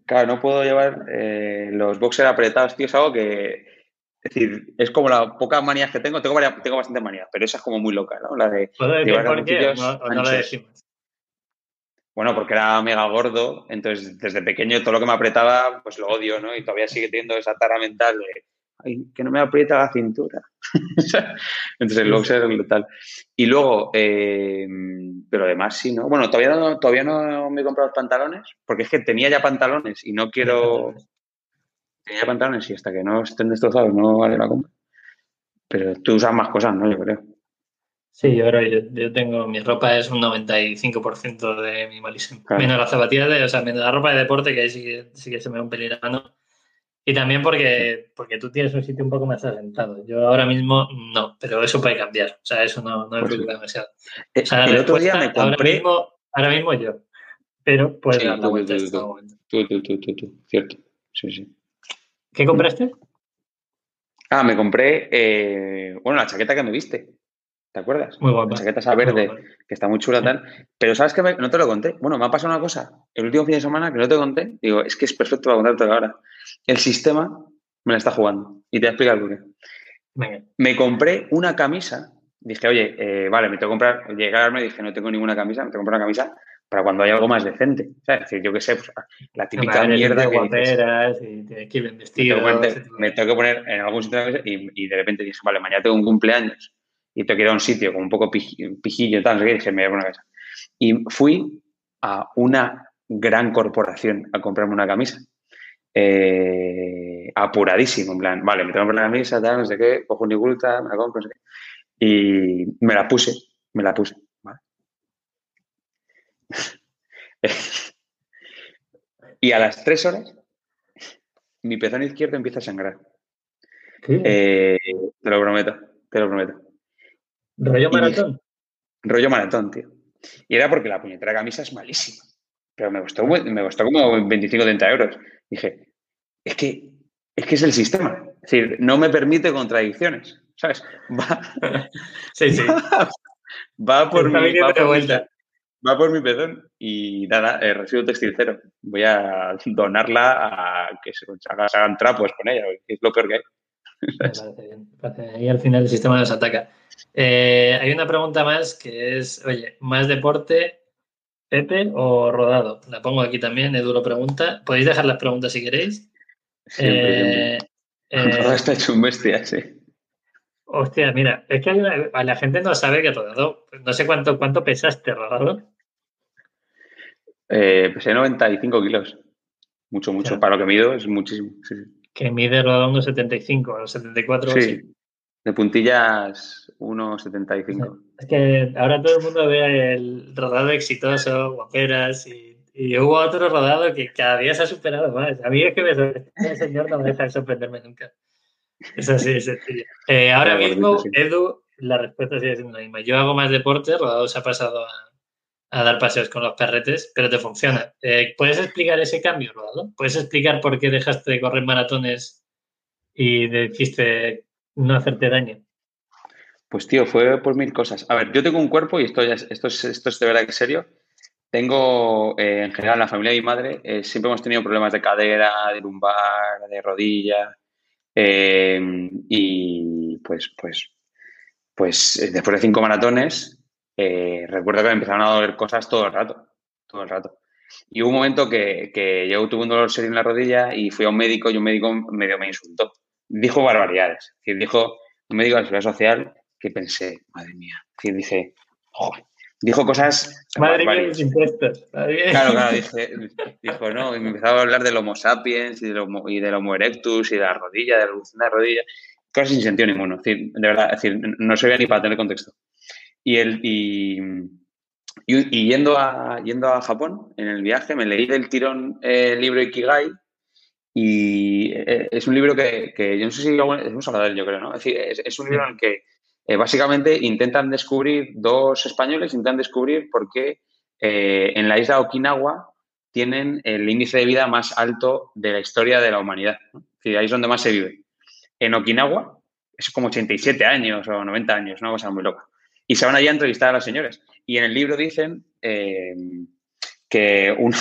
Claro, no puedo llevar eh, los boxers apretados, tío, es algo que... Es decir, es como la poca manías que tengo. Tengo, varias, tengo bastante manías, pero esa es como muy loca, ¿no? La de llevar por qué? No, no lo decimos. Bueno, porque era mega gordo, entonces desde pequeño todo lo que me apretaba, pues lo odio, ¿no? Y todavía sigue teniendo esa tara mental de, ay, que no me aprieta la cintura. entonces el boxer es brutal. Y luego, eh, pero además sí, ¿no? Bueno, todavía no, todavía no me he comprado los pantalones, porque es que tenía ya pantalones y no quiero... Tenía pantalones y hasta que no estén destrozados no vale la compra. Pero tú usas más cosas, ¿no? Yo creo. Sí, yo, yo, tengo, mi ropa es un 95% de minimalismo. Menos las zapatillas, de, o sea, menos la ropa de deporte, que ahí sí que, sí que se me va un pelín la mano. Y también porque, porque tú tienes un sitio un poco más asentado. Yo ahora mismo no, pero eso puede cambiar. O sea, eso no, no me preocupa demasiado. O sea, el otro día me compré... Ahora mismo, ahora mismo yo. Pero puedes sí, dar la vuelta tú, tú, tú, tú, tú, cierto. Sí, sí. ¿Qué compraste? Ah, me compré, eh, bueno, la chaqueta que me viste. ¿Te acuerdas? Muy guapa. La chaqueta esa verde, que está muy chula tal. Pero ¿sabes qué? No te lo conté. Bueno, me ha pasado una cosa el último fin de semana que no te conté. Digo, es que es perfecto para contarte ahora. El sistema me la está jugando. Y te voy a explicar por qué. Me compré una camisa. Dije, oye, eh, vale, me tengo que comprar. Llegarme dije, no tengo ninguna camisa, me tengo que comprar una camisa para cuando hay algo más decente. O sea, es decir, yo qué sé, pues, la típica mierda que guaperas y tienes que ir bien vestido. Me tengo que poner en algún sitio y, de repente dije, vale, mañana tengo un cumpleaños y tengo que ir a un sitio con un poco pijillo y tal, no sé qué, y dije, me voy a una casa. Y fui a una gran corporación a comprarme una camisa. Eh, apuradísimo, en plan, vale, me tengo que comprar la camisa, tal, no sé qué, cojo una igulta, me la compro, no sé qué. Y me la puse, me la puse. y a las tres horas, mi pezón izquierdo empieza a sangrar. Eh, te lo prometo, te lo prometo. ¿Rollo maratón? rollo maratón, tío. Y era porque la puñetera camisa es malísima. Pero me costó, me costó como 25 30 euros. Dije, es que, es que es el sistema. Es decir, no me permite contradicciones. ¿Sabes? Va, sí, sí. Va, por mi, va por vuelta va por mi pezón y nada, eh, residuo textil cero. Voy a donarla a que se, hagan trapos con ella, que es lo peor que hay. Me parece bien. Ahí al final el sistema nos ataca. Eh, hay una pregunta más que es, oye, ¿más deporte, Pepe o rodado? La pongo aquí también, Edu lo pregunta. Podéis dejar las preguntas si queréis. Siempre, eh, está hecho un bestia, sí. Hostia, mira, es que la gente no sabe que rodado, no sé cuánto, cuánto pesaste rodado. Eh, pesé 95 kilos. Mucho, mucho. Para lo que mido es muchísimo. Que mide rodado unos 75, los 74 sí. De puntillas 1,75. Es que ahora todo el mundo ve el rodado exitoso, guaperas y, y, hubo otro rodado que cada día se ha superado más. A mí es que me el señor no me deja de sorprenderme nunca. Es así, es sencillo. Eh, ahora mismo, Edu, la respuesta sigue siendo la misma. Yo hago más deporte, rodado se ha pasado a a dar paseos con los perretes, pero te funciona. Eh, ¿Puedes explicar ese cambio, Rodado? ¿Puedes explicar por qué dejaste de correr maratones y decidiste no hacerte daño? Pues tío, fue por mil cosas. A ver, yo tengo un cuerpo y esto, ya es, esto, es, esto es de verdad que serio. Tengo, eh, en general, la familia de mi madre, eh, siempre hemos tenido problemas de cadera, de lumbar, de rodilla. y pues, pues, pues después de cinco maratones, eh, recuerdo que me empezaron a doler cosas todo el rato, todo el rato. Y hubo un momento que, que yo tuve un dolor serio en la rodilla y fui a un médico y un médico medio me insultó. Dijo barbaridades. Es dijo un médico de la seguridad social que pensé, madre mía. Es dije, dijo cosas. Madre mía, los impuestos. Claro, claro, dijo, no, y me empezaba a hablar del Homo sapiens y del Homo, y del homo erectus y de la rodilla, de la evolución de la rodilla, cosas sin sentido ninguno. Es decir, de verdad, es decir, no se veía ni para tener contexto. Y, el, y, y, yendo, a, yendo a Japón, en el viaje, me leí del tirón el libro Ikigai y eh, es un libro que, yo no sé si hemos hablado de él, yo creo, ¿no? Es decir, es, un libro en el que eh, básicamente intentan descubrir, dos españoles intentan descubrir por qué eh, en la isla Okinawa tienen el índice de vida más alto de la historia de la humanidad. ¿no? Es ahí es donde más se vive. En Okinawa es como 87 años o 90 años, una cosa muy loca y se van allí a entrevistar a los señores. Y en el libro dicen que una,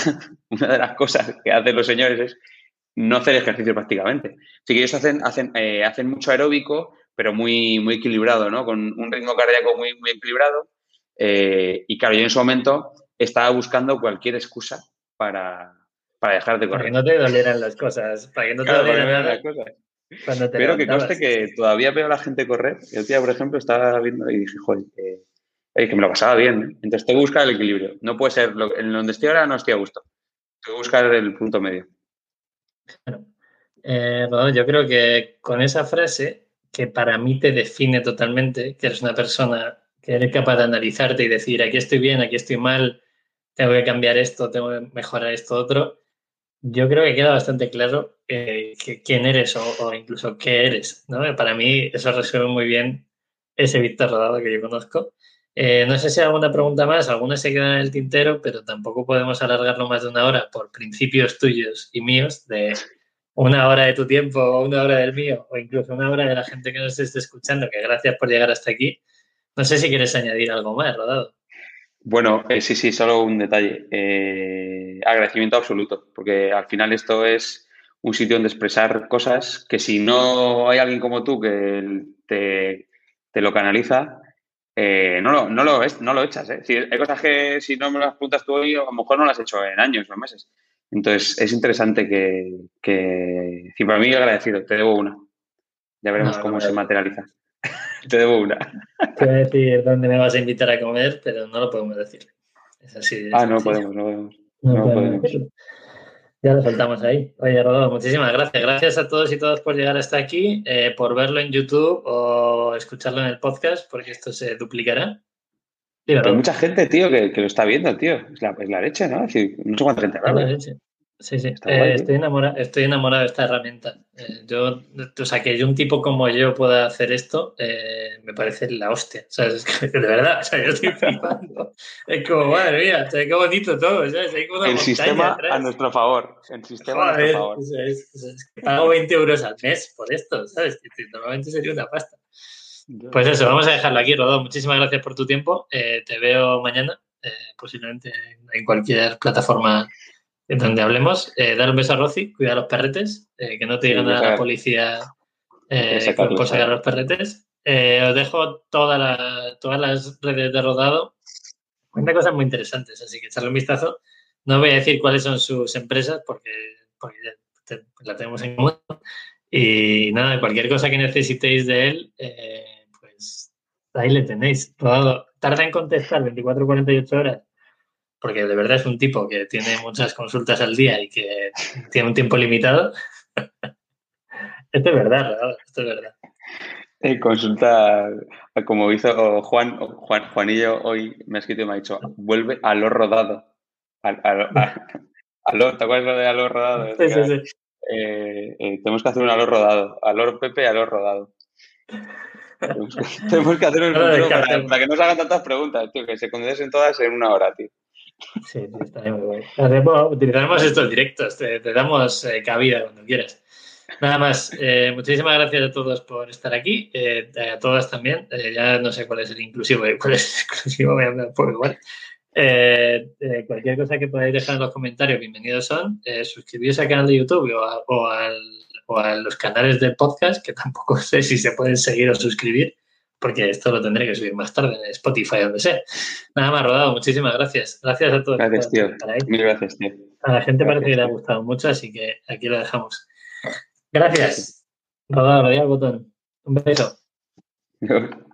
de las cosas que hacen los señores es no hacer ejercicio prácticamente. Así que ellos hacen, hacen, eh, hacen mucho aeróbico, pero muy, muy equilibrado, ¿no? Con un ritmo cardíaco muy, muy equilibrado. Eh, y claro, yo en ese momento estaba buscando cualquier excusa para, dejar de correr. Para que no te dolieran las cosas, para que no te dolieran las cosas. Pero que conste que todavía veo a la gente correr. El día, por ejemplo, estaba viendo y dije, joder, que, me lo pasaba bien. ¿eh? Entonces tengo que buscar el equilibrio. No puede ser, en donde estoy ahora no estoy a gusto. Tengo que buscar el punto medio. Eh, yo creo que con esa frase, que para mí te define totalmente, que eres una persona que eres capaz de analizarte y decir, aquí estoy bien, aquí estoy mal, tengo que cambiar esto, tengo que mejorar esto otro, yo creo que queda bastante claro eh, quién eres o, incluso qué eres. ¿no? Para mí eso resuelve muy bien ese Víctor Rodado que yo conozco. Eh, no sé si hay alguna pregunta más, alguna se queda en el tintero, pero tampoco podemos alargarlo más de una hora por principios tuyos y míos de una hora de tu tiempo o una hora del mío o incluso una hora de la gente que nos esté escuchando, que gracias por llegar hasta aquí. No sé si quieres añadir algo más, Rodado. Bueno, eh, sí, sí, solo un detalle. Eh, agradecimiento absoluto, porque al final esto es un sitio donde expresar cosas que si no hay alguien como tú que te, lo canaliza, eh, no, lo, no, lo, no lo echas. ¿eh? hay cosas que si no me las preguntas tú hoy, a lo mejor no las he hecho en años o meses. Entonces, es interesante que, que para mí agradecido, te debo una. Ya veremos cómo se materializa. te debo una. Te voy a decir dónde me vas a invitar a comer, pero no lo podemos decir. Es así. ah, no podemos, no podemos. No, podemos. Ya lo soltamos ahí. Oye, Rodolfo, muchísimas gracias. Gracias a todos y todas por llegar hasta aquí, eh, por verlo en YouTube o escucharlo en el podcast, porque esto se duplicará. Hay mucha gente, tío, que, lo está viendo, tío. Es la, es la leche, ¿no? Es decir, no sé cuánta gente habla. Sí, sí. Eh, estoy, enamorado, estoy enamorado de esta herramienta. Eh, yo, o sea, que un tipo como yo pueda hacer esto, eh, me parece la hostia. Es que, de verdad, o sea, yo estoy flipando. Es como, madre mía, qué bonito todo. el sistema a nuestro favor. El sistema a nuestro favor. pago 20 euros al mes por esto, ¿sabes? Normalmente sería una pasta. Pues eso, vamos a dejarlo aquí, Rodó. Muchísimas gracias por tu tiempo. te veo mañana, posiblemente en cualquier plataforma donde hablemos. Eh, dar un beso a Rosy, cuida a los perretes, eh, que no te digan nada la policía eh, por sacar a los perretes. Eh, os dejo todas las redes de rodado. Cuenta cosas muy interesantes, así que echarle un vistazo. No voy a decir cuáles son sus empresas porque, la tenemos en común. Y nada, cualquier cosa que necesitéis de él, pues ahí le tenéis. Rodado. Tarda en contestar 24 48 horas porque de verdad es un tipo que tiene muchas consultas al día y que tiene un tiempo limitado. esto es verdad, esto es verdad. Eh, consulta, como hizo Juan, Juan, Juanillo hoy me ha escrito y me ha dicho, vuelve a lo rodado. A, lo, ¿Te acuerdas de a lo rodado? Sí, sí, sí. Eh, eh, tenemos que hacer un a lo rodado. A lo Pepe, a lo rodado. tenemos, que, hacer un no, para, para, que no se hagan tantas preguntas, tío, que se condensen todas en una hora, tío. Sí, sí, utilizaremos estos directos, te, damos eh, cabida cuando quieras. Nada más, eh, muchísimas gracias a todos por estar aquí, eh, a todas también. ya no sé cuál es el inclusivo y cuál es el exclusivo, me anda por igual. cualquier cosa que podáis dejar en los comentarios, bienvenidos son. suscribiros al canal de YouTube o, o a los canales de podcast, que tampoco sé si se pueden seguir o suscribir porque esto lo tendré que subir más tarde en Spotify, donde sea. Nada más rodado, muchísimas gracias. Gracias a todos. Gracias, tío. Mil gracias, tío. A la gente parece que le ha gustado mucho, así que aquí lo dejamos. Gracias. Rodado, rodado el botón. Un beso.